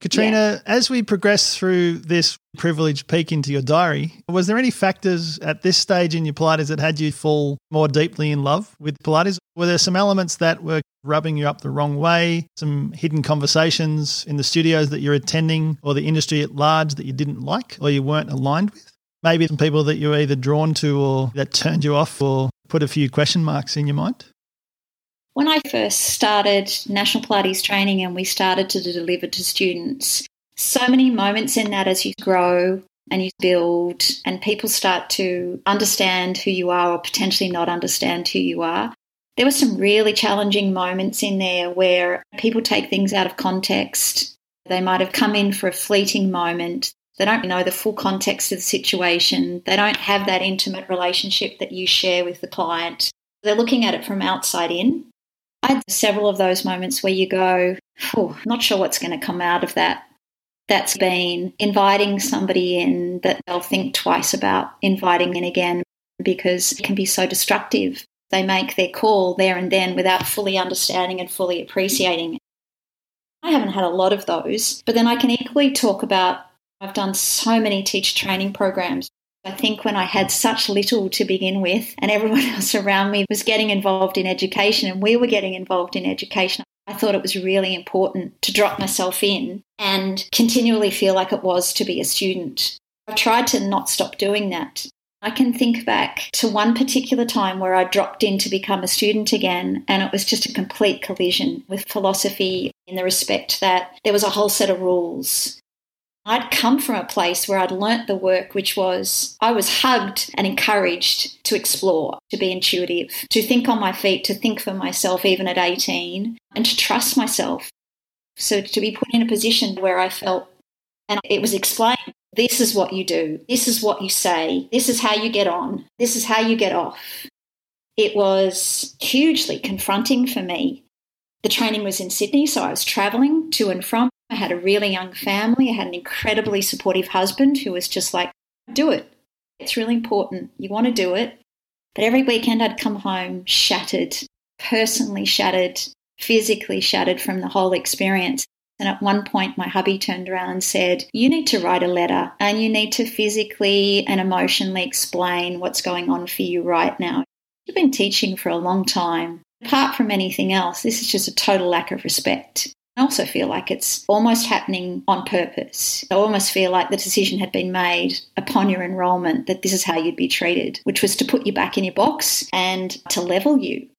Katrina, yeah. as we progress through this privileged peek into your diary, was there any factors at this stage in your Pilates that had you fall more deeply in love with Pilates? Were there some elements that were rubbing you up the wrong way, some hidden conversations in the studios that you're attending or the industry at large that you didn't like or you weren't aligned with? Maybe some people that you were either drawn to or that turned you off or put a few question marks in your mind? When I first started National Pilates training and we started to deliver to students, so many moments in that as you grow and you build and people start to understand who you are or potentially not understand who you are. There were some really challenging moments in there where people take things out of context. They might have come in for a fleeting moment. They don't know the full context of the situation. They don't have that intimate relationship that you share with the client. They're looking at it from outside in I had several of those moments where you go, oh, not sure what's going to come out of that. That's been inviting somebody in that they'll think twice about inviting in again because it can be so destructive. They make their call there and then without fully understanding and fully appreciating. I haven't had a lot of those, but then I can equally talk about I've done so many teacher training programs I think when I had such little to begin with, and everyone [LAUGHS] else around me was getting involved in education, and we were getting involved in education, I thought it was really important to drop myself in and continually feel like it was to be a student. I've tried to not stop doing that. I can think back to one particular time where I dropped in to become a student again, and it was just a complete collision with philosophy in the respect that there was a whole set of rules. I'd come from a place where I'd learnt the work, which was I was hugged and encouraged to explore, to be intuitive, to think on my feet, to think for myself, even at 18, and to trust myself. So to be put in a position where I felt, and it was explained this is what you do. This is what you say. This is how you get on. This is how you get off. It was hugely confronting for me. The training was in Sydney, so I was traveling to and from. I had a really young family. I had an incredibly supportive husband who was just like, do it. It's really important. You want to do it. But every weekend I'd come home shattered, personally shattered, physically shattered from the whole experience. And at one point, my hubby turned around and said, You need to write a letter and you need to physically and emotionally explain what's going on for you right now. You've been teaching for a long time. Apart from anything else, this is just a total lack of respect. I also feel like it's almost happening on purpose. I almost feel like the decision had been made upon your enrolment that this is how you'd be treated, which was to put you back in your box and to level you.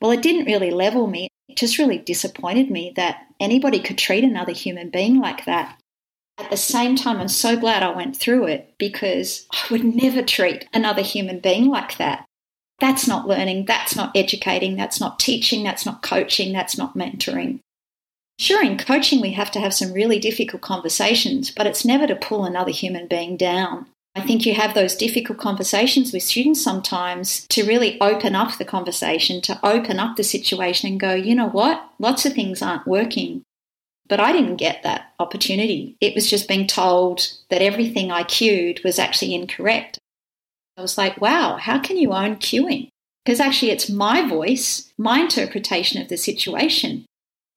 Well, it didn't really level me. It just really disappointed me that anybody could treat another human being like that. At the same time, I'm so glad I went through it because I would never treat another human being like that. That's not learning, that's not educating, that's not teaching, that's not coaching, that's not mentoring. Sure, in coaching, we have to have some really difficult conversations, but it's never to pull another human being down. I think you have those difficult conversations with students sometimes to really open up the conversation, to open up the situation and go, you know what? Lots of things aren't working. But I didn't get that opportunity. It was just being told that everything I cued was actually incorrect. I was like, wow, how can you own cueing? Because actually, it's my voice, my interpretation of the situation.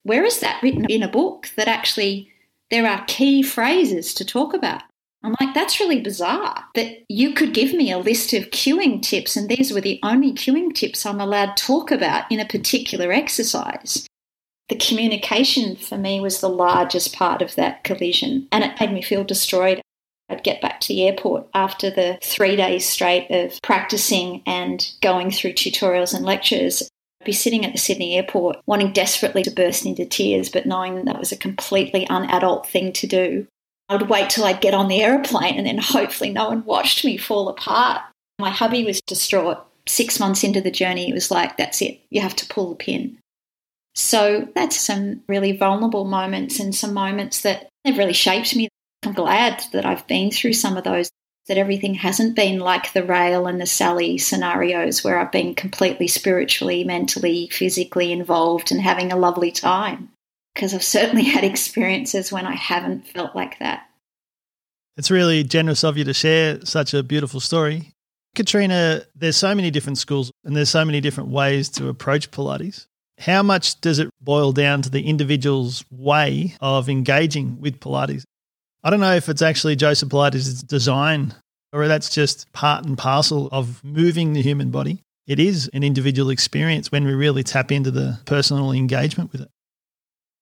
Where is that written in a book that actually there are key phrases to talk about? I'm like, that's really bizarre that you could give me a list of cueing tips, and these were the only cueing tips I'm allowed to talk about in a particular exercise. The communication for me was the largest part of that collision, and it made me feel destroyed. I'd get back to the airport after the three days straight of practicing and going through tutorials and lectures. Be sitting at the Sydney airport wanting desperately to burst into tears, but knowing that was a completely unadult thing to do. I would wait till I'd get on the aeroplane and then hopefully no one watched me fall apart. My hubby was distraught. Six months into the journey, it was like, that's it, you have to pull the pin. So that's some really vulnerable moments and some moments that have really shaped me. I'm glad that I've been through some of those, that everything hasn't been like the Rael and the Sally scenarios where I've been completely spiritually, mentally, physically involved and having a lovely time because I've certainly had experiences when I haven't felt like that. It's really generous of you to share such a beautiful story. Katrina, there's so many different schools and there's so many different ways to approach Pilates. How much does it boil down to the individual's way of engaging with Pilates? I don't know if it's actually Joseph Pilates' design or that's just part and parcel of moving the human body. It is an individual experience when we really tap into the personal engagement with it.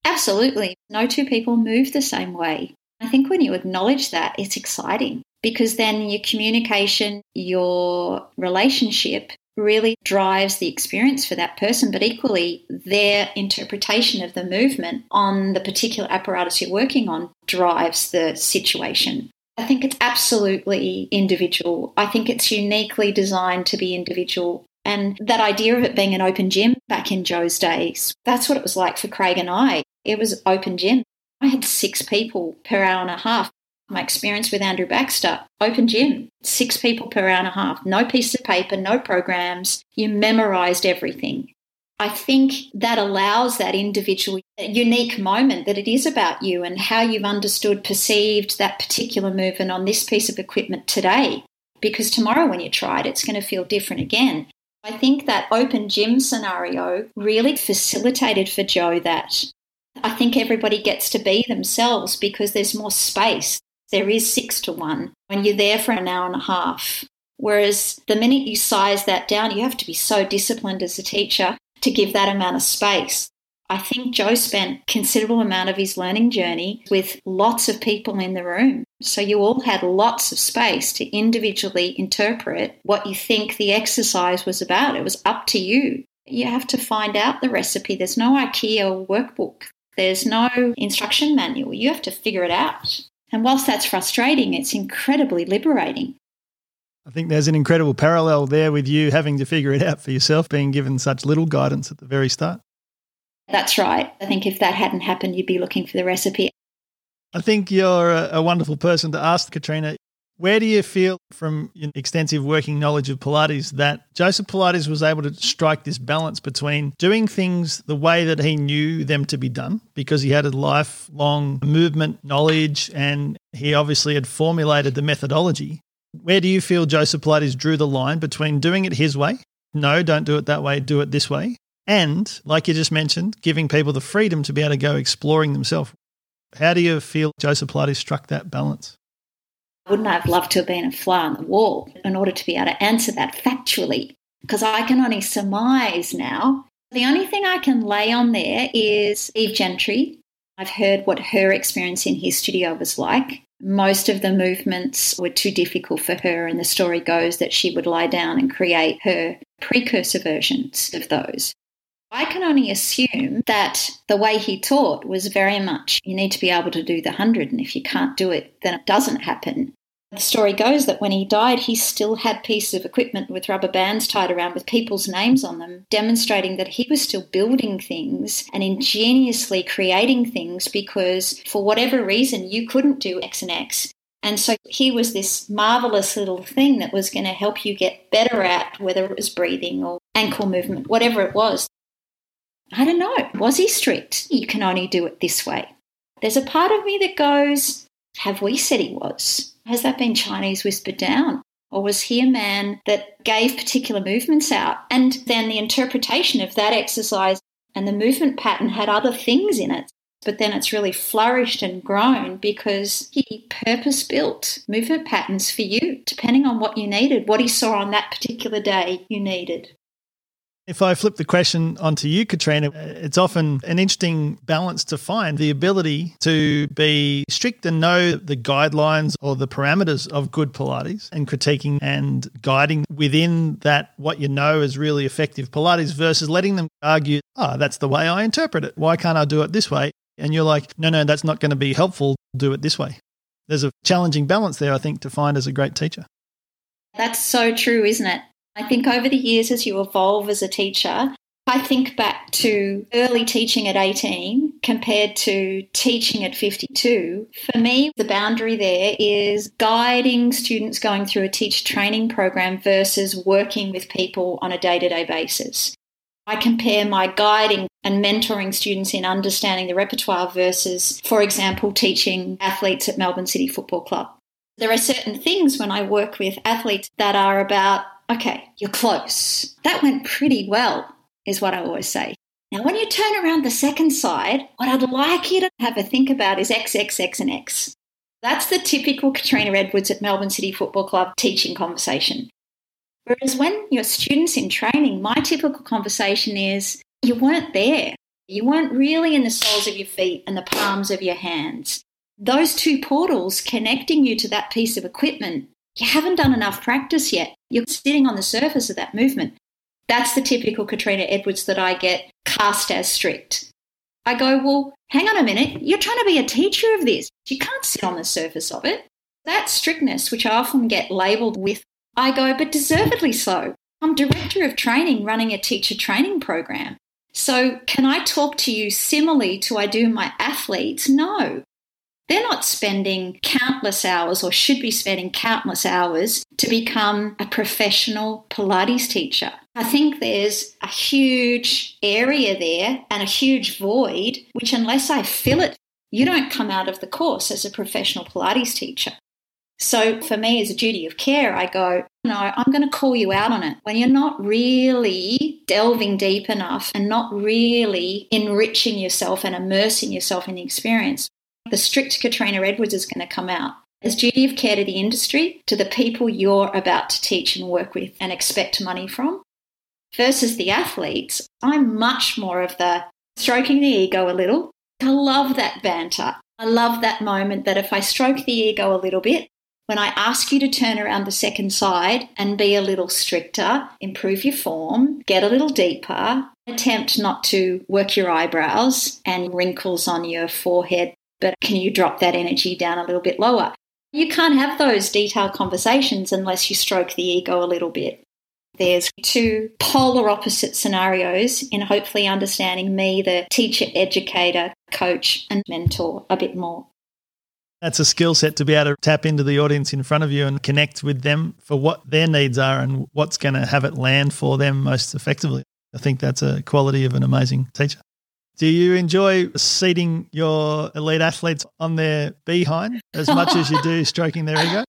Absolutely. No two people move the same way. I think when you acknowledge that, it's exciting because then your communication, your relationship really drives the experience for that person, but equally their interpretation of the movement on the particular apparatus you're working on drives the situation. I think it's absolutely individual. I think it's uniquely designed to be individual. And that idea of it being an open gym back in Joe's days, that's what it was like for Craig and I. It was open gym. I had six people per hour and a half. My experience with Andrew Baxter, open gym, six people per hour and a half, no piece of paper, no programs. You memorized everything. I think that allows that individual unique moment that it is about you and how you've understood, perceived that particular movement on this piece of equipment today. Because tomorrow, when you try it, it's going to feel different again. I think that open gym scenario really facilitated for Joe that I think everybody gets to be themselves because there's more space. There is six to one when you're there for an hour and a half. Whereas the minute you size that down, you have to be so disciplined as a teacher to give that amount of space. I think Joe spent considerable amount of his learning journey with lots of people in the room. So you all had lots of space to individually interpret what you think the exercise was about. It was up to you. You have to find out the recipe. There's no IKEA workbook. There's no instruction manual. You have to figure it out. And whilst that's frustrating, it's incredibly liberating. I think there's an incredible parallel there with you having to figure it out for yourself, being given such little guidance at the very start. That's right. I think if that hadn't happened, you'd be looking for the recipe. I think you're a, wonderful person to ask, Katrina. Where do you feel, from your extensive working knowledge of Pilates, that Joseph Pilates was able to strike this balance between doing things the way that he knew them to be done, because he had a lifelong movement knowledge and he obviously had formulated the methodology? Where do you feel Joseph Pilates drew the line between doing it his way? No, don't do it that way, do it this way. And, like you just mentioned, giving people the freedom to be able to go exploring themselves. How do you feel Joseph Pilates struck that balance? Wouldn't I have loved to have been a fly on the wall in order to be able to answer that factually? Because I can only surmise now. The only thing I can lay on there is Eve Gentry. I've heard what her experience in his studio was like. Most of the movements were too difficult for her, and the story goes that she would lie down and create her precursor versions of those. I can only assume that the way he taught was very much you need to be able to do the 100, and if you can't do it, then it doesn't happen. The story goes that when he died, he still had pieces of equipment with rubber bands tied around with people's names on them, demonstrating that he was still building things and ingeniously creating things because, for whatever reason, you couldn't do X and X. And so he was this marvelous little thing that was going to help you get better at whether it was breathing or ankle movement, whatever it was. I don't know. Was he strict? You can only do it this way. There's a part of me that goes, have we said he was? Has that been Chinese whispered down? Or was he a man that gave particular movements out? And then the interpretation of that exercise and the movement pattern had other things in it. But then it's really flourished and grown because he purpose built movement patterns for you, depending on what you needed, what he saw on that particular day you needed. If I flip the question onto you, Katrina, uh, it's often an interesting balance to find the ability to be strict and know the guidelines or the parameters of good Pilates and critiquing and guiding within that what you know is really effective Pilates versus letting them argue, oh, that's the way I interpret it. Why can't I do it this way? And you're like, no, no, that's not going to be helpful. Do it this way. There's a challenging balance there, I think, to find as a great teacher. That's so true, isn't it? I think over the years, as you evolve as a teacher, I think back to early teaching at 18 compared to teaching at 52. For me, the boundary there is guiding students going through a teacher training program versus working with people on a day to day basis. I compare my guiding and mentoring students in understanding the repertoire versus, for example, teaching athletes at Melbourne City Football Club. There are certain things when I work with athletes that are about okay, you're close. That went pretty well, is what I always say. Now, when you turn around the second side, what I'd like you to have a think about is X, X, X, and X. That's the typical Katrina Edwards at Melbourne City Football Club teaching conversation. Whereas when your students in training, my typical conversation is you weren't there. You weren't really in the soles of your feet and the palms of your hands. Those two portals connecting you to that piece of equipment you haven't done enough practice yet. You're sitting on the surface of that movement. That's the typical Katrina Edwards that I get cast as strict. I go, well, hang on a minute. You're trying to be a teacher of this. You can't sit on the surface of it. That strictness, which I often get labelled with, I go, but deservedly so. I'm director of training running a teacher training program. So, can I talk to you similarly to I do my athletes? No. They're not spending countless hours or should be spending countless hours to become a professional Pilates teacher. I think there's a huge area there and a huge void, which, unless I fill it, you don't come out of the course as a professional Pilates teacher. So, for me, as a duty of care, I go, no, I'm going to call you out on it. When you're not really delving deep enough and not really enriching yourself and immersing yourself in the experience, the strict Katrina Edwards is going to come out as duty of care to the industry, to the people you're about to teach and work with and expect money from. Versus the athletes, I'm much more of the stroking the ego a little. I love that banter. I love that moment that if I stroke the ego a little bit, when I ask you to turn around the second side and be a little stricter, improve your form, get a little deeper, attempt not to work your eyebrows and wrinkles on your forehead, but can you drop that energy down a little bit lower? You can't have those detailed conversations unless you stroke the ego a little bit. There's two polar opposite scenarios in hopefully understanding me, the teacher, educator, coach, and mentor a bit more. That's a skill set to be able to tap into the audience in front of you and connect with them for what their needs are and what's going to have it land for them most effectively. I think that's a quality of an amazing teacher. Do you enjoy seating your elite athletes on their behind as much as you do [LAUGHS] stroking their ego?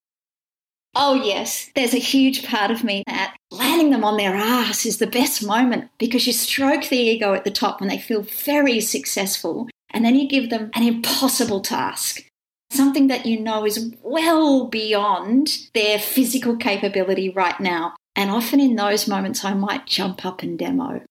Oh, yes. There's a huge part of me that landing them on their ass is the best moment because you stroke the ego at the top when they feel very successful, and then you give them an impossible task. Something that you know is well beyond their physical capability right now. And often in those moments, I might jump up and demo.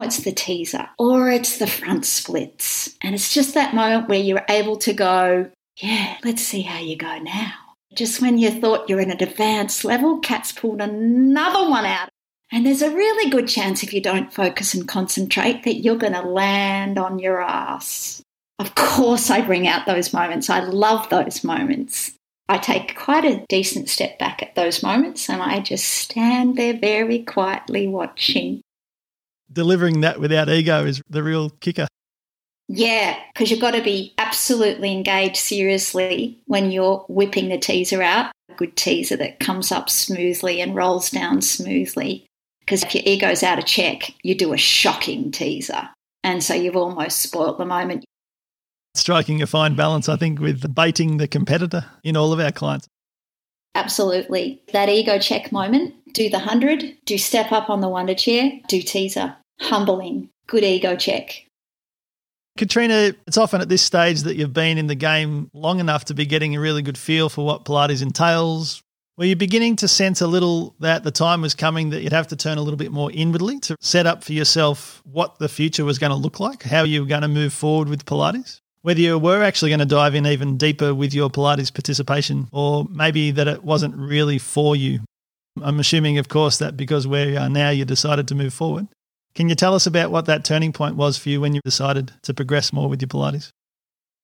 It's the teaser or it's the front splits. And it's just that moment where you're able to go, yeah, let's see how you go now. Just when you thought you're in an advanced level, Kat's pulled another one out. And there's a really good chance if you don't focus and concentrate that you're going to land on your ass. Of course, I bring out those moments. I love those moments. I take quite a decent step back at those moments and I just stand there very quietly watching. Delivering that without ego is the real kicker. Yeah, because you've got to be absolutely engaged seriously when you're whipping the teaser out. A good teaser that comes up smoothly and rolls down smoothly. Because if your ego's out of check, you do a shocking teaser. And so you've almost spoilt the moment. Striking a fine balance, I think, with baiting the competitor in all of our clients. Absolutely. That ego check moment, do the 100, do step up on the Wunda chair, do teaser. Humbling, good ego check. Katrina, it's often at this stage that you've been in the game long enough to be getting a really good feel for what Pilates entails. Were you beginning to sense a little that the time was coming that you'd have to turn a little bit more inwardly to set up for yourself what the future was going to look like, how you were going to move forward with Pilates? Whether you were actually going to dive in even deeper with your Pilates participation, or maybe that it wasn't really for you. I'm assuming, of course, that because where you are now, you decided to move forward. Can you tell us about what that turning point was for you when you decided to progress more with your Pilates?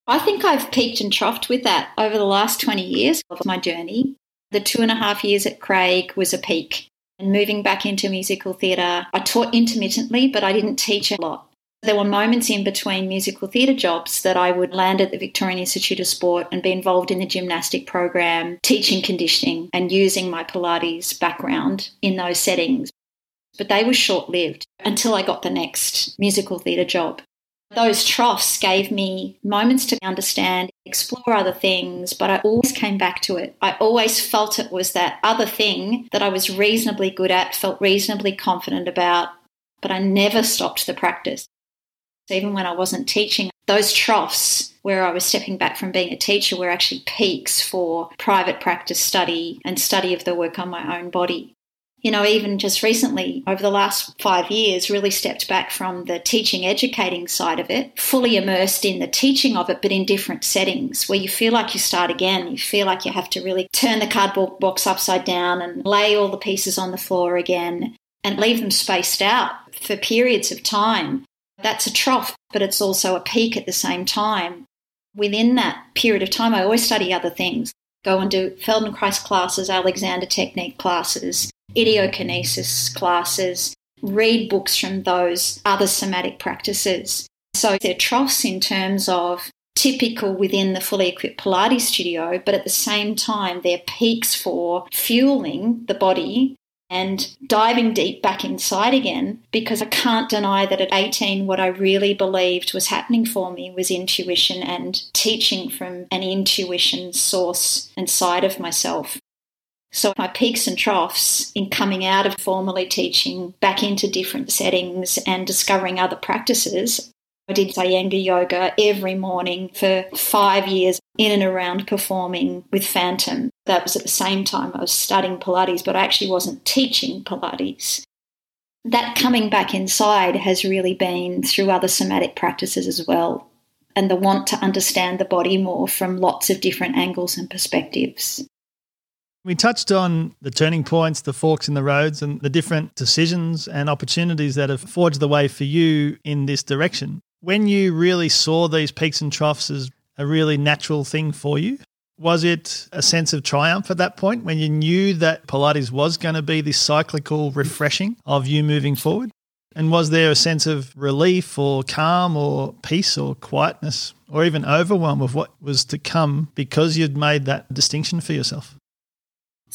I think I've peaked and troughed with that over the last 20 years of my journey. The two and a half years at Craig was a peak. And moving back into musical theatre, I taught intermittently, but I didn't teach a lot. There were moments in between musical theatre jobs that I would land at the Victorian Institute of Sport and be involved in the gymnastic program, teaching conditioning and using my Pilates background in those settings but they were short lived until I got the next musical theatre job. Those troughs gave me moments to understand, explore other things, but I always came back to it. I always felt it was that other thing that I was reasonably good at, felt reasonably confident about, but I never stopped the practice. Even when I wasn't teaching, those troughs where I was stepping back from being a teacher were actually peaks for private practice study and study of the work on my own body you know, even just recently, over the last five years, really stepped back from the teaching, educating side of it, fully immersed in the teaching of it, but in different settings where you feel like you start again. You feel like you have to really turn the cardboard box upside down and lay all the pieces on the floor again and leave them spaced out for periods of time. That's a trough, but it's also a peak at the same time. Within that period of time, I always study other things. Go and do Feldenkrais classes, Alexander Technique classes, ideokinesis classes, read books from those other somatic practices. So they're troughs in terms of typical within the fully equipped Pilates studio, but at the same time, they're peaks for fueling the body and diving deep back inside again because I can't deny that at 18, what I really believed was happening for me was intuition and teaching from an intuition source and side of myself. So, my peaks and troughs in coming out of formally teaching back into different settings and discovering other practices. I did Iyengar yoga every morning for five years in and around performing with Phantom. That was at the same time I was studying Pilates, but I actually wasn't teaching Pilates. that coming back inside has really been through other somatic practices as well, and the want to understand the body more from lots of different angles and perspectives. We touched on the turning points, the forks in the roads, and the different decisions and opportunities that have forged the way for you in this direction. When you really saw these peaks and troughs as a really natural thing for you, was it a sense of triumph at that point when you knew that Pilates was going to be this cyclical refreshing of you moving forward? And was there a sense of relief or calm or peace or quietness or even overwhelm of what was to come because you'd made that distinction for yourself?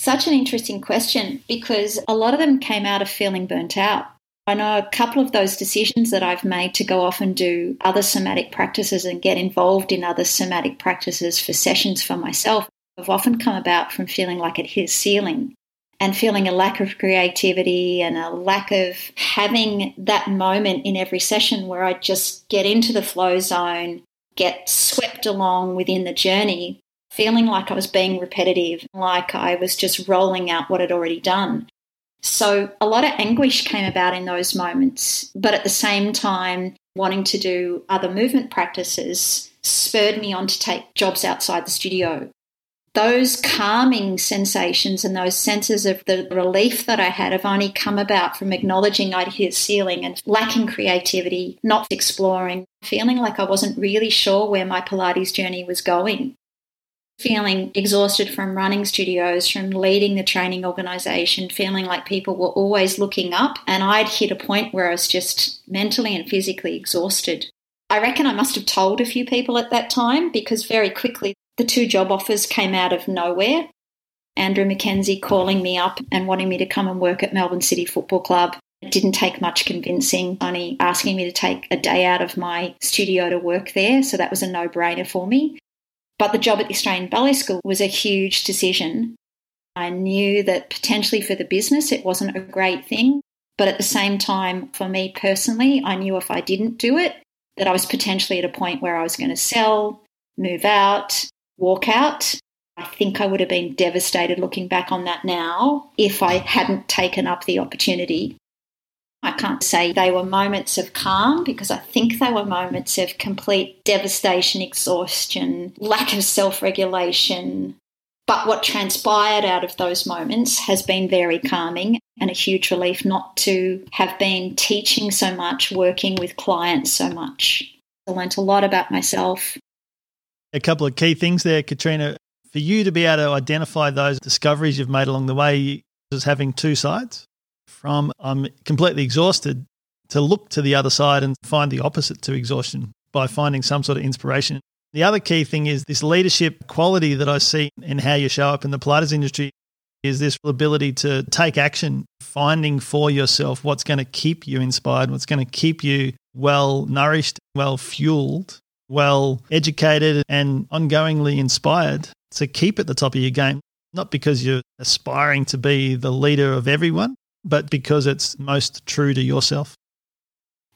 Such an interesting question because a lot of them came out of feeling burnt out. I know a couple of those decisions that I've made to go off and do other somatic practices and get involved in other somatic practices for sessions for myself have often come about from feeling like it hit a ceiling and feeling a lack of creativity and a lack of having that moment in every session where I just get into the flow zone, get swept along within the journey, feeling like I was being repetitive, like I was just rolling out what I'd already done. So a lot of anguish came about in those moments, but at the same time, wanting to do other movement practices spurred me on to take jobs outside the studio. Those calming sensations and those senses of the relief that I had have only come about from acknowledging I'd hit a ceiling and lacking creativity, not exploring, feeling like I wasn't really sure where my Pilates journey was going feeling exhausted from running studios, from leading the training organization, feeling like people were always looking up. And I'd hit a point where I was just mentally and physically exhausted. I reckon I must have told a few people at that time because very quickly the two job offers came out of nowhere. Andrew McKenzie calling me up and wanting me to come and work at Melbourne City Football Club. It didn't take much convincing, only asking me to take a day out of my studio to work there. So that was a no brainer for me. But the job at the Australian Ballet School was a huge decision. I knew that potentially for the business it wasn't a great thing, but at the same time, for me personally, I knew if I didn't do it, that I was potentially at a point where I was going to sell, move out, walk out. I think I would have been devastated looking back on that now if I hadn't taken up the opportunity. I can't say they were moments of calm because I think they were moments of complete devastation, exhaustion, lack of self regulation. But what transpired out of those moments has been very calming and a huge relief not to have been teaching so much, working with clients so much. I learnt a lot about myself. A couple of key things there, Katrina. For you to be able to identify those discoveries you've made along the way as having two sides from I'm completely exhausted to look to the other side and find the opposite to exhaustion by finding some sort of inspiration. The other key thing is this leadership quality that I see in how you show up in the Pilates industry is this ability to take action, finding for yourself what's going to keep you inspired, what's going to keep you well nourished, well fueled, well educated, and ongoingly inspired to keep at the top of your game. Not because you're aspiring to be the leader of everyone, but because it's most true to yourself?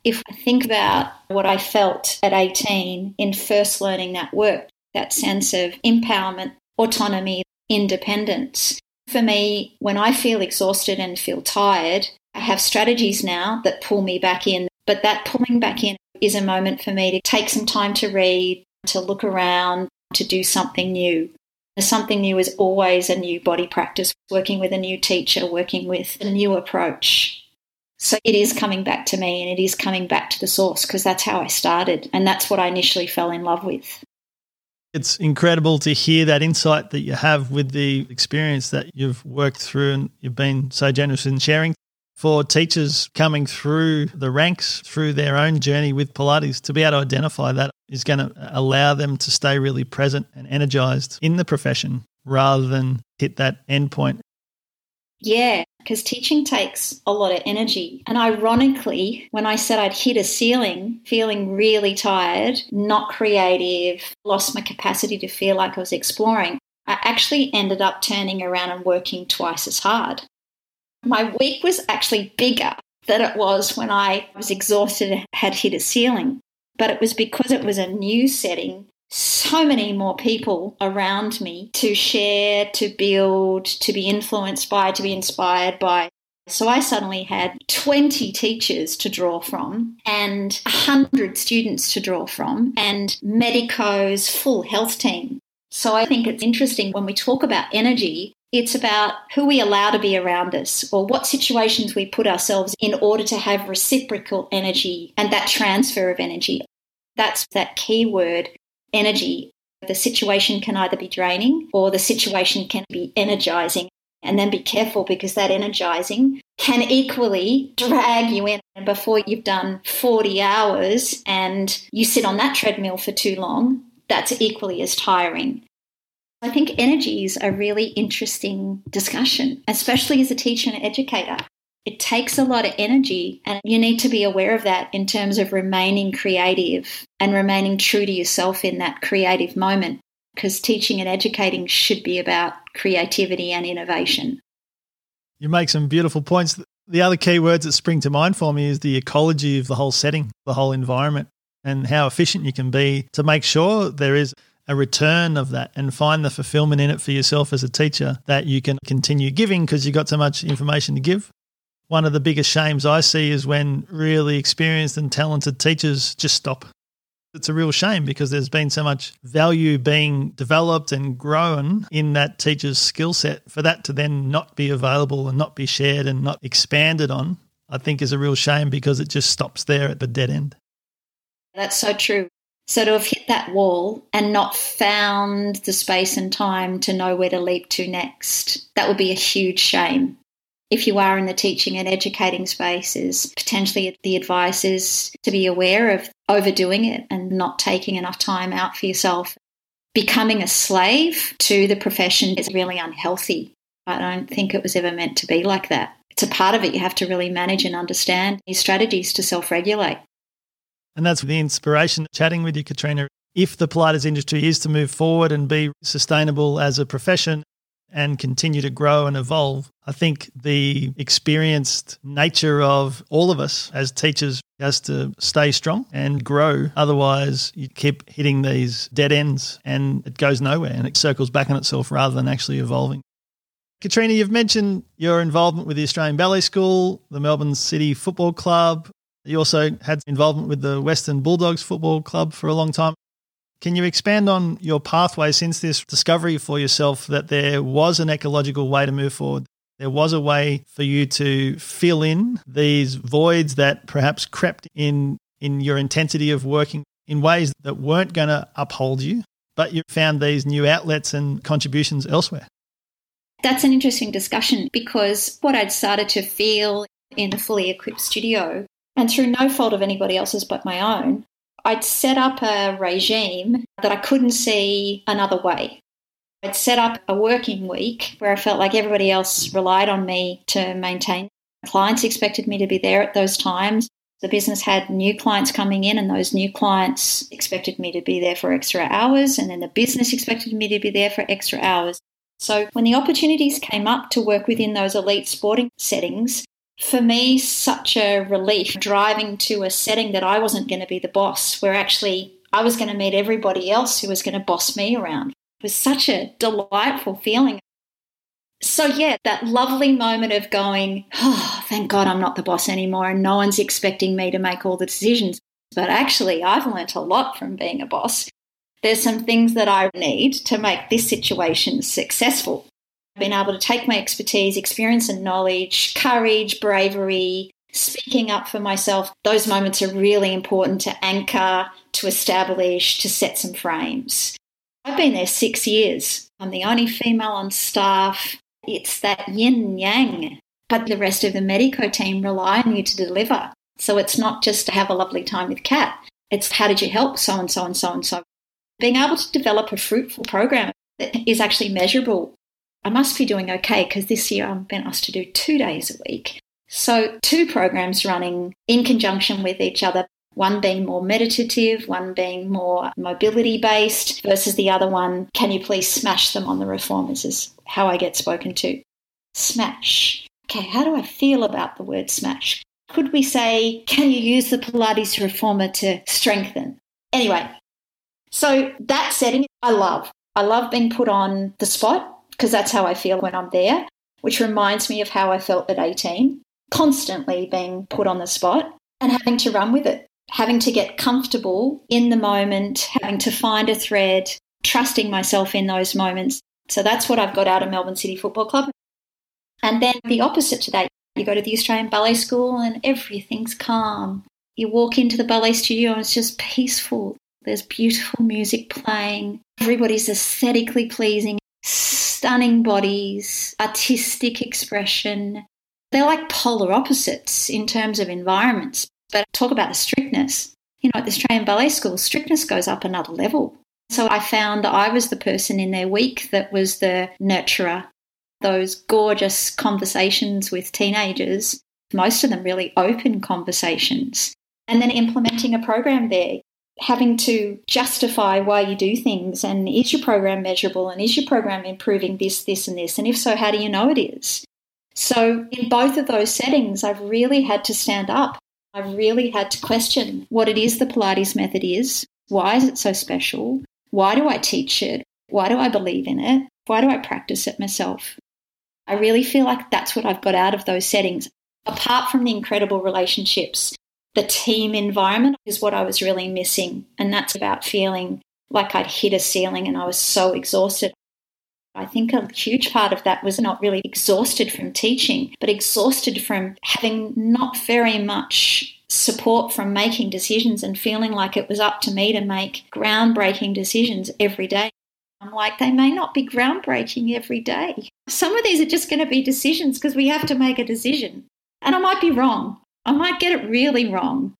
If I think about what I felt at 18 in first learning that work, that sense of empowerment, autonomy, independence, for me, when I feel exhausted and feel tired, I have strategies now that pull me back in. But that pulling back in is a moment for me to take some time to read, to look around, to do something new. Something new is always a new body practice, working with a new teacher, working with a new approach. So it is coming back to me and it is coming back to the source because that's how I started and that's what I initially fell in love with. It's incredible to hear that insight that you have with the experience that you've worked through and you've been so generous in sharing for teachers coming through the ranks through their own journey with Pilates to be able to identify that is going to allow them to stay really present and energized in the profession rather than hit that endpoint. Yeah, because teaching takes a lot of energy. And ironically, when I said I'd hit a ceiling, feeling really tired, not creative, lost my capacity to feel like I was exploring, I actually ended up turning around and working twice as hard my week was actually bigger than it was when I was exhausted and had hit a ceiling. But it was because it was a new setting, so many more people around me to share, to build, to be influenced by, to be inspired by. So I suddenly had 20 teachers to draw from and 100 students to draw from and medicos, full health team. So I think it's interesting when we talk about energy, it's about who we allow to be around us or what situations we put ourselves in order to have reciprocal energy and that transfer of energy. That's that key word, energy. The situation can either be draining or the situation can be energizing. And then be careful because that energizing can equally drag you in. And before you've done 40 hours and you sit on that treadmill for too long, that's equally as tiring. I think energy is a really interesting discussion, especially as a teacher and educator. It takes a lot of energy, and you need to be aware of that in terms of remaining creative and remaining true to yourself in that creative moment, because teaching and educating should be about creativity and innovation. You make some beautiful points. The other key words that spring to mind for me is the ecology of the whole setting, the whole environment, and how efficient you can be to make sure there is a return of that and find the fulfillment in it for yourself as a teacher that you can continue giving because you've got so much information to give. One of the biggest shames I see is when really experienced and talented teachers just stop. It's a real shame because there's been so much value being developed and grown in that teacher's skill set for that to then not be available and not be shared and not expanded on, I think is a real shame because it just stops there at the dead end. That's so true. So to have hit that wall and not found the space and time to know where to leap to next, that would be a huge shame. If you are in the teaching and educating spaces, potentially the advice is to be aware of overdoing it and not taking enough time out for yourself. Becoming a slave to the profession is really unhealthy. I don't think it was ever meant to be like that. It's a part of it you have to really manage and understand your strategies to self regulate. And that's the inspiration chatting with you, Katrina. If the Pilates industry is to move forward and be sustainable as a profession and continue to grow and evolve, I think the experienced nature of all of us as teachers has to stay strong and grow. Otherwise, you keep hitting these dead ends and it goes nowhere and it circles back on itself rather than actually evolving. Katrina, you've mentioned your involvement with the Australian Ballet School, the Melbourne City Football Club, you also had involvement with the Western Bulldogs Football Club for a long time. Can you expand on your pathway since this discovery for yourself that there was an ecological way to move forward? There was a way for you to fill in these voids that perhaps crept in in your intensity of working in ways that weren't going to uphold you, but you found these new outlets and contributions elsewhere. That's an interesting discussion because what I'd started to feel in the fully equipped studio and through no fault of anybody else's but my own, I'd set up a regime that I couldn't see another way. I'd set up a working week where I felt like everybody else relied on me to maintain. Clients expected me to be there at those times. The business had new clients coming in, and those new clients expected me to be there for extra hours, and then the business expected me to be there for extra hours. So, when the opportunities came up to work within those elite sporting settings, for me such a relief driving to a setting that I wasn't going to be the boss, where actually I was going to meet everybody else who was going to boss me around. It was such a delightful feeling. So, yeah, that lovely moment of going, oh, thank God I'm not the boss anymore and no one's expecting me to make all the decisions. But actually, I've learnt a lot from being a boss. There's some things that I need to make this situation successful been able to take my expertise, experience, and knowledge, courage, bravery, speaking up for myself, those moments are really important to anchor, to establish, to set some frames. I've been there six years. I'm the only female on staff. It's that yin yang. But the rest of the Medico team rely on you to deliver. So it's not just to have a lovely time with Kat. It's how did you help so and so and so and so. Being able to develop a fruitful program that is actually measurable I must be doing okay because this year I've been asked to do two days a week. So, two programs running in conjunction with each other, one being more meditative, one being more mobility based, versus the other one, can you please smash them on the reformers, is how I get spoken to. Smash. Okay, how do I feel about the word smash? Could we say, can you use the Pilates reformer to strengthen? Anyway, so that setting I love. I love being put on the spot because that's how I feel when I'm there. which reminds me of how I felt at 18, constantly being put on the spot and having to run with it, having to get comfortable in the moment, having to find a thread, trusting myself in those moments. So that's what I've got out of Melbourne City Football Club. And then the opposite to that, you go to the Australian Ballet School and everything's calm. You walk into the ballet studio and it's just peaceful. There's beautiful music playing. Everybody's aesthetically pleasing stunning bodies, artistic expression. They're like polar opposites in terms of environments. But talk about the strictness. You know, at the Australian Ballet School, strictness goes up another level. So I found that I was the person in their week that was the nurturer. Those gorgeous conversations with teenagers, most of them really open conversations. And then implementing a program there having to justify why you do things and is your program measurable and is your program improving this, this, and this? And if so, how do you know it is? So, in both of those settings, I've really had to stand up. I've really had to question what it is the Pilates method is. Why is it so special? Why do I teach it? Why do I believe in it? Why do I practice it myself? I really feel like that's what I've got out of those settings. Apart from the incredible relationships the team environment is what I was really missing. And that's about feeling like I'd hit a ceiling and I was so exhausted. I think a huge part of that was not really exhausted from teaching, but exhausted from having not very much support from making decisions and feeling like it was up to me to make groundbreaking decisions every day. I'm like, they may not be groundbreaking every day. Some of these are just going to be decisions because we have to make a decision. And I might be wrong. I might get it really wrong.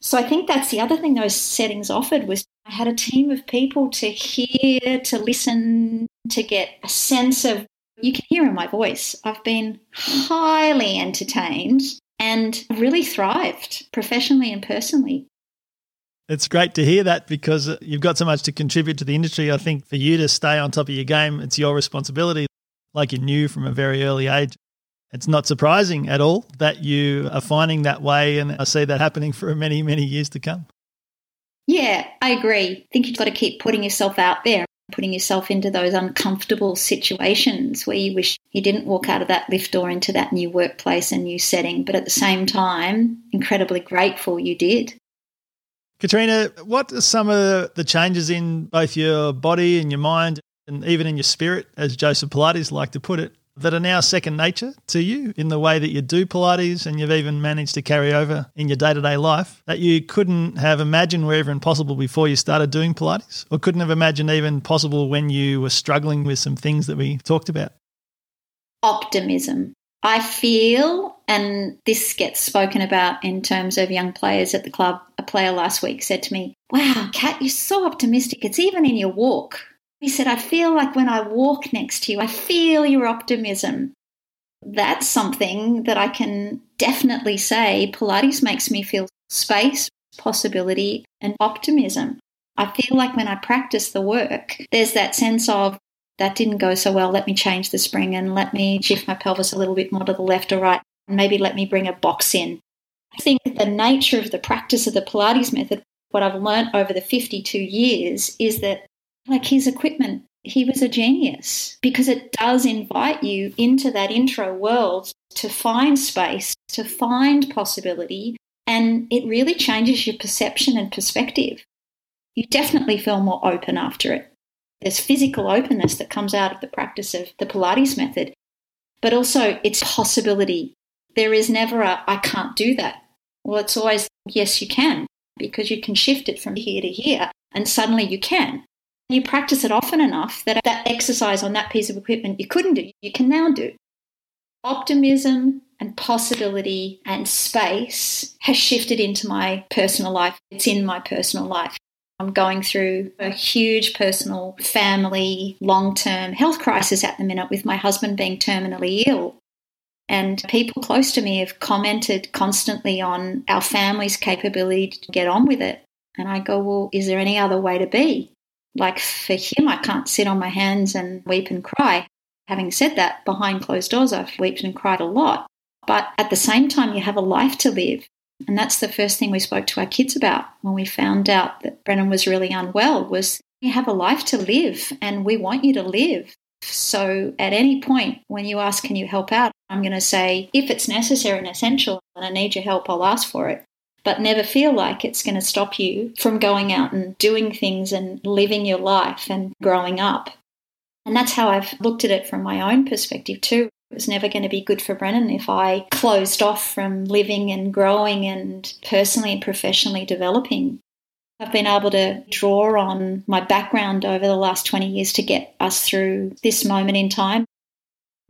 So I think that's the other thing those settings offered was I had a team of people to hear, to listen, to get a sense of you can hear in my voice. I've been highly entertained and really thrived professionally and personally. It's great to hear that because you've got so much to contribute to the industry. I think for you to stay on top of your game, it's your responsibility, like you knew from a very early age. It's not surprising at all that you are finding that way, and I see that happening for many, many years to come. Yeah, I agree. I think you've got to keep putting yourself out there, putting yourself into those uncomfortable situations where you wish you didn't walk out of that lift door into that new workplace and new setting, but at the same time, incredibly grateful you did. Katrina, what are some of the changes in both your body and your mind and even in your spirit, as Joseph Pilates like to put it, that are now second nature to you in the way that you do Pilates and you've even managed to carry over in your day to day life that you couldn't have imagined were even possible before you started doing Pilates or couldn't have imagined even possible when you were struggling with some things that we talked about? Optimism. I feel, and this gets spoken about in terms of young players at the club. A player last week said to me, Wow, Kat, you're so optimistic. It's even in your walk. He said, I feel like when I walk next to you, I feel your optimism. That's something that I can definitely say Pilates makes me feel space, possibility, and optimism. I feel like when I practice the work, there's that sense of that didn't go so well. Let me change the spring and let me shift my pelvis a little bit more to the left or right. And maybe let me bring a box in. I think the nature of the practice of the Pilates method, what I've learned over the 52 years, is that like his equipment, he was a genius because it does invite you into that intro world to find space, to find possibility, and it really changes your perception and perspective. You definitely feel more open after it. There's physical openness that comes out of the practice of the Pilates method, but also it's possibility. There is never a, I can't do that. Well, it's always, yes, you can, because you can shift it from here to here, and suddenly you can. You practice it often enough that that exercise on that piece of equipment you couldn't do, you can now do. Optimism and possibility and space has shifted into my personal life. It's in my personal life. I'm going through a huge personal, family, long term health crisis at the minute with my husband being terminally ill. And people close to me have commented constantly on our family's capability to get on with it. And I go, well, is there any other way to be? Like for him, I can't sit on my hands and weep and cry. Having said that, behind closed doors, I've wept and cried a lot. But at the same time, you have a life to live. And that's the first thing we spoke to our kids about when we found out that Brennan was really unwell was you have a life to live and we want you to live. So at any point when you ask, can you help out? I'm going to say, if it's necessary and essential and I need your help, I'll ask for it. But never feel like it's going to stop you from going out and doing things and living your life and growing up. And that's how I've looked at it from my own perspective too. It was never going to be good for Brennan if I closed off from living and growing and personally and professionally developing. I've been able to draw on my background over the last 20 years to get us through this moment in time,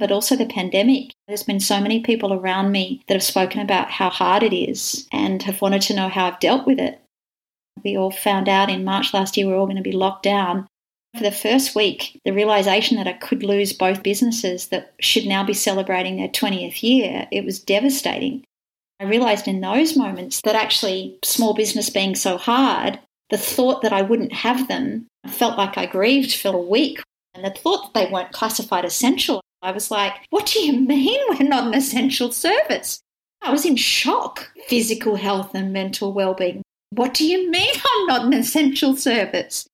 but also the pandemic. There's been so many people around me that have spoken about how hard it is and have wanted to know how I've dealt with it. We all found out in March last year we we're all going to be locked down. For the first week, the realization that I could lose both businesses that should now be celebrating their 20th year, it was devastating. I realized in those moments that actually small business being so hard, the thought that I wouldn't have them, I felt like I grieved for a week. And the thought that they weren't classified essential, I was like, what do you mean we're not an essential service? I was in shock. Physical health and mental well-being. What do you mean I'm not an essential service?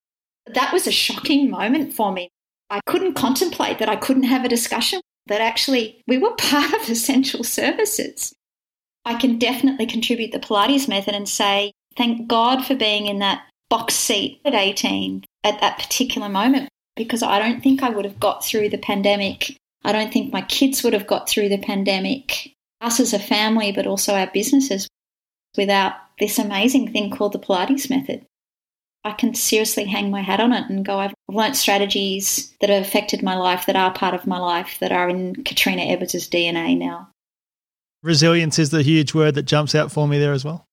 That was a shocking moment for me. I couldn't contemplate that I couldn't have a discussion that actually we were part of [LAUGHS] essential services. I can definitely contribute the Pilates method and say, thank God for being in that box seat at 18 at that particular moment because I don't think I would have got through the pandemic. I don't think my kids would have got through the pandemic, us as a family, but also our businesses without this amazing thing called the Pilates method. I can seriously hang my hat on it and go, I've learnt strategies that have affected my life, that are part of my life, that are in Katrina Edwards' DNA now. Resilience is the huge word that jumps out for me there as well.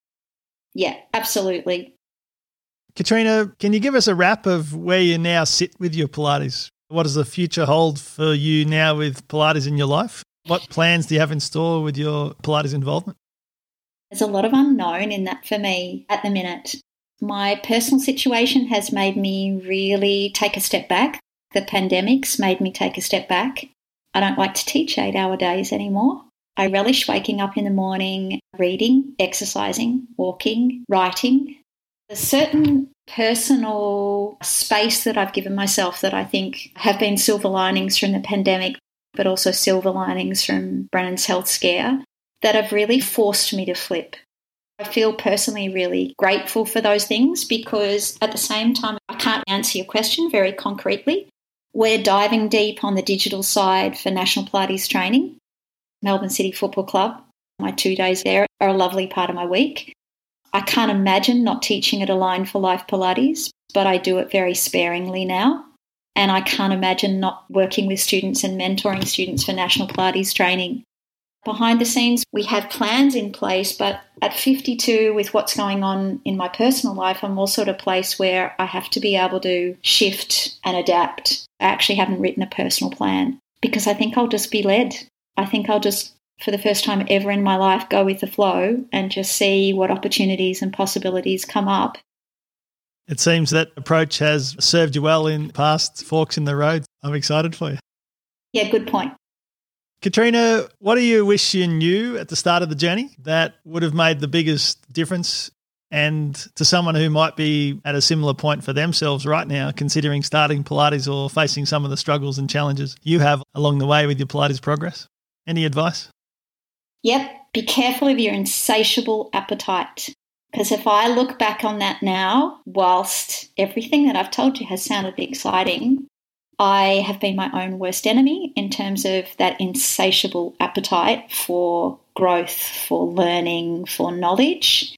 Yeah, absolutely. Katrina, can you give us a wrap of where you now sit with your Pilates? What does the future hold for you now with Pilates in your life? What plans do you have in store with your Pilates involvement? There's a lot of unknown in that for me at the minute. My personal situation has made me really take a step back. The pandemic's made me take a step back. I don't like to teach eight hour days anymore. I relish waking up in the morning, reading, exercising, walking, writing. A certain personal space that I've given myself that I think have been silver linings from the pandemic, but also silver linings from Brennan's health scare that have really forced me to flip. I feel personally really grateful for those things because at the same time, I can't answer your question very concretely. We're diving deep on the digital side for National Pilates training. Melbourne City Football Club. My two days there are a lovely part of my week. I can't imagine not teaching at Aligned for Life Pilates, but I do it very sparingly now. And I can't imagine not working with students and mentoring students for National Pilates training. Behind the scenes, we have plans in place, but at 52, with what's going on in my personal life, I'm also at a place where I have to be able to shift and adapt. I actually haven't written a personal plan because I think I'll just be led. I think I'll just, for the first time ever in my life, go with the flow and just see what opportunities and possibilities come up. It seems that approach has served you well in past forks in the road. I'm excited for you. Yeah, good point. Katrina, what do you wish you knew at the start of the journey that would have made the biggest difference? And to someone who might be at a similar point for themselves right now, considering starting Pilates or facing some of the struggles and challenges you have along the way with your Pilates progress? Any advice? Yep. Be careful of your insatiable appetite. Because if I look back on that now, whilst everything that I've told you has sounded exciting, I have been my own worst enemy in terms of that insatiable appetite for growth, for learning, for knowledge.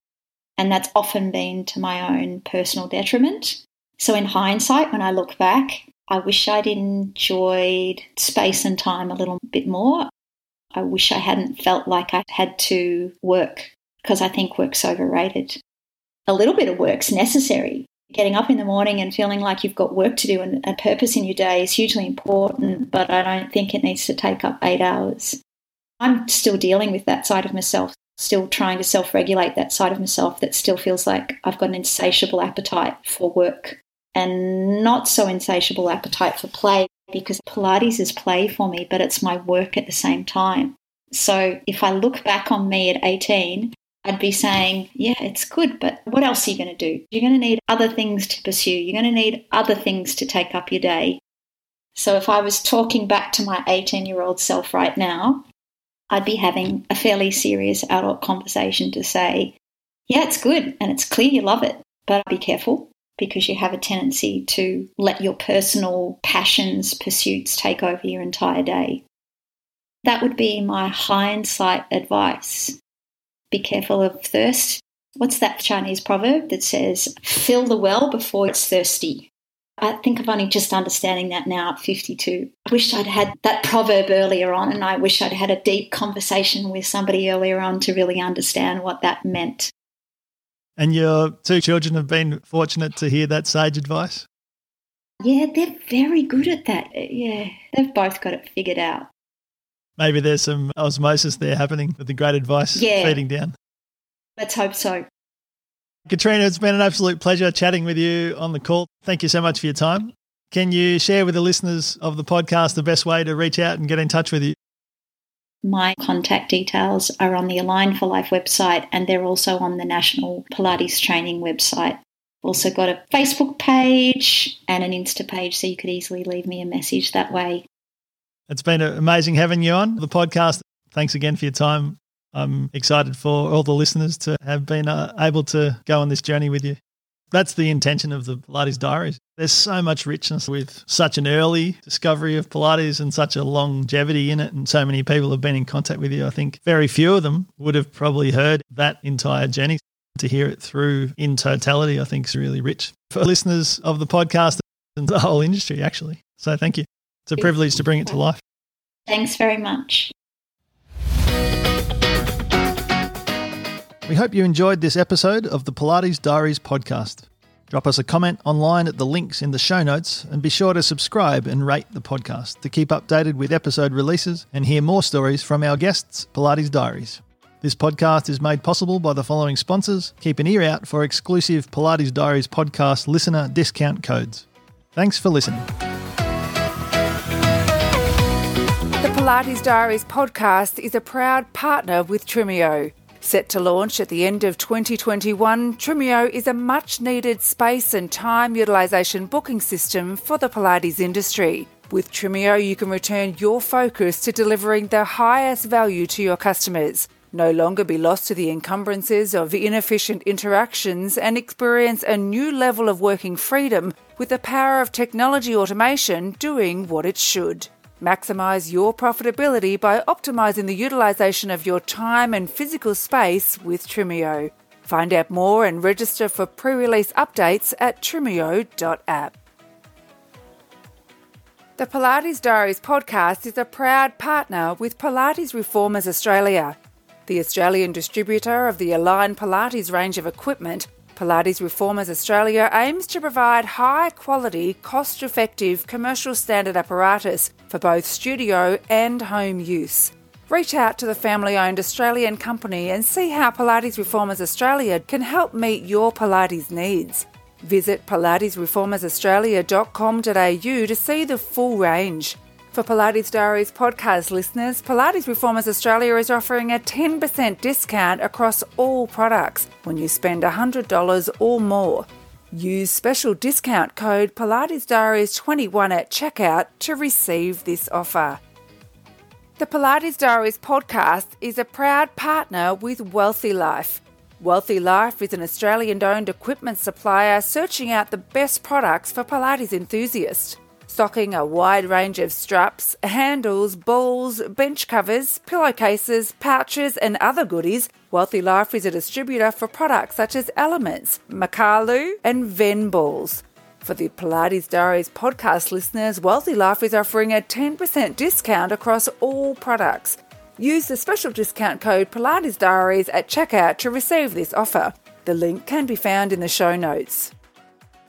And that's often been to my own personal detriment. So, in hindsight, when I look back, I wish I'd enjoyed space and time a little bit more. I wish I hadn't felt like I had to work because I think work's overrated. A little bit of work's necessary. Getting up in the morning and feeling like you've got work to do and a purpose in your day is hugely important, but I don't think it needs to take up eight hours. I'm still dealing with that side of myself, still trying to self regulate that side of myself that still feels like I've got an insatiable appetite for work and not so insatiable appetite for play because Pilates is play for me, but it's my work at the same time. So if I look back on me at 18, I'd be saying, yeah, it's good, but what else are you going to do? You're going to need other things to pursue. You're going to need other things to take up your day. So if I was talking back to my 18 year old self right now, I'd be having a fairly serious adult conversation to say, yeah, it's good and it's clear you love it, but be careful because you have a tendency to let your personal passions, pursuits take over your entire day. That would be my hindsight advice. Be careful of thirst. What's that Chinese proverb that says, fill the well before it's thirsty? I think I'm only just understanding that now at 52. I wish I'd had that proverb earlier on, and I wish I'd had a deep conversation with somebody earlier on to really understand what that meant. And your two children have been fortunate to hear that sage advice? Yeah, they're very good at that. Yeah, they've both got it figured out. Maybe there's some osmosis there happening with the great advice yeah. feeding down. Let's hope so. Katrina, it's been an absolute pleasure chatting with you on the call. Thank you so much for your time. Can you share with the listeners of the podcast the best way to reach out and get in touch with you? My contact details are on the Aligned for Life website and they're also on the National Pilates Training website. Also got a Facebook page and an Insta page so you could easily leave me a message that way. It's been amazing having you on the podcast. Thanks again for your time. I'm excited for all the listeners to have been uh, able to go on this journey with you. That's the intention of the Pilates Diaries. There's so much richness with such an early discovery of Pilates and such a longevity in it, and so many people have been in contact with you. I think very few of them would have probably heard that entire journey. To hear it through in totality, I think is really rich for listeners of the podcast and the whole industry, actually. So thank you. It's a privilege to bring it to life. Thanks very much. We hope you enjoyed this episode of the Pilates Diaries podcast. Drop us a comment online at the links in the show notes and be sure to subscribe and rate the podcast to keep updated with episode releases and hear more stories from our guests, Pilates Diaries. This podcast is made possible by the following sponsors. Keep an ear out for exclusive Pilates Diaries podcast listener discount codes. Thanks for listening. The Pilates Diaries podcast is a proud partner with Trimeo. Set to launch at the end of 2021, Trimeo is a much needed space and time utilisation booking system for the Pilates industry. With Trimeo, you can return your focus to delivering the highest value to your customers. No longer be lost to the encumbrances of inefficient interactions and experience a new level of working freedom with the power of technology automation doing what it should. Maximize your profitability by optimizing the utilization of your time and physical space with Trimeo. Find out more and register for pre release updates at trimeo.app. The Pilates Diaries podcast is a proud partner with Pilates Reformers Australia, the Australian distributor of the Align Pilates range of equipment Pilates Reformers Australia aims to provide high quality, cost effective commercial standard apparatus for both studio and home use. Reach out to the family owned Australian company and see how Pilates Reformers Australia can help meet your Pilates needs. Visit pilatesreformersaustralia.com.au to see the full range. For Pilates Diaries podcast listeners, Pilates Reformers Australia is offering a 10% discount across all products when you spend $100 or more. Use special discount code Pilates Diaries 21 at checkout to receive this offer. The Pilates Diaries podcast is a proud partner with Wealthy Life. Wealthy Life is an Australian owned equipment supplier searching out the best products for Pilates enthusiasts stocking a wide range of straps, handles, balls, bench covers, pillowcases, pouches, and other goodies. Wealthy Life is a distributor for products such as Elements, Makalu, and Ven balls. For the Pilates Diaries podcast listeners, Wealthy Life is offering a 10% discount across all products. Use the special discount code Pilates Diaries at checkout to receive this offer. The link can be found in the show notes.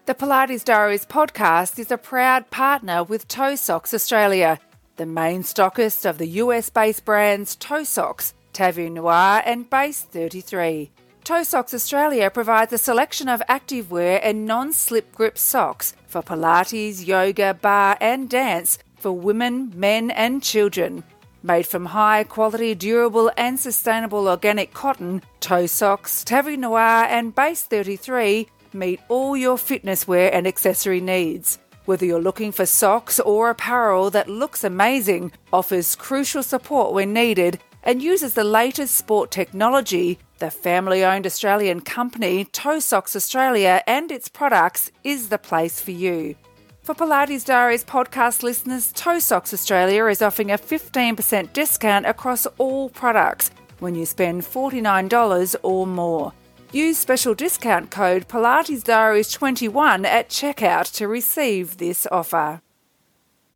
The Pilates Diaries podcast is a proud partner with Toe Socks Australia, the main stockist of the US based brands Toe Socks, Tavi Noir, and Base 33. Toe Socks Australia provides a selection of activewear and non slip grip socks for Pilates, yoga, bar, and dance for women, men, and children. Made from high quality, durable, and sustainable organic cotton, Toe Socks, Tavi Noir, and Base 33 meet all your fitness wear and accessory needs. Whether you're looking for socks or apparel that looks amazing, offers crucial support when needed, and uses the latest sport technology, the family owned Australian company Toe Socks Australia and its products is the place for you. For Pilates Diaries podcast listeners, Toe Socks Australia is offering a 15% discount across all products when you spend $49 or more. Use special discount code Pilates Diaries 21 at checkout to receive this offer.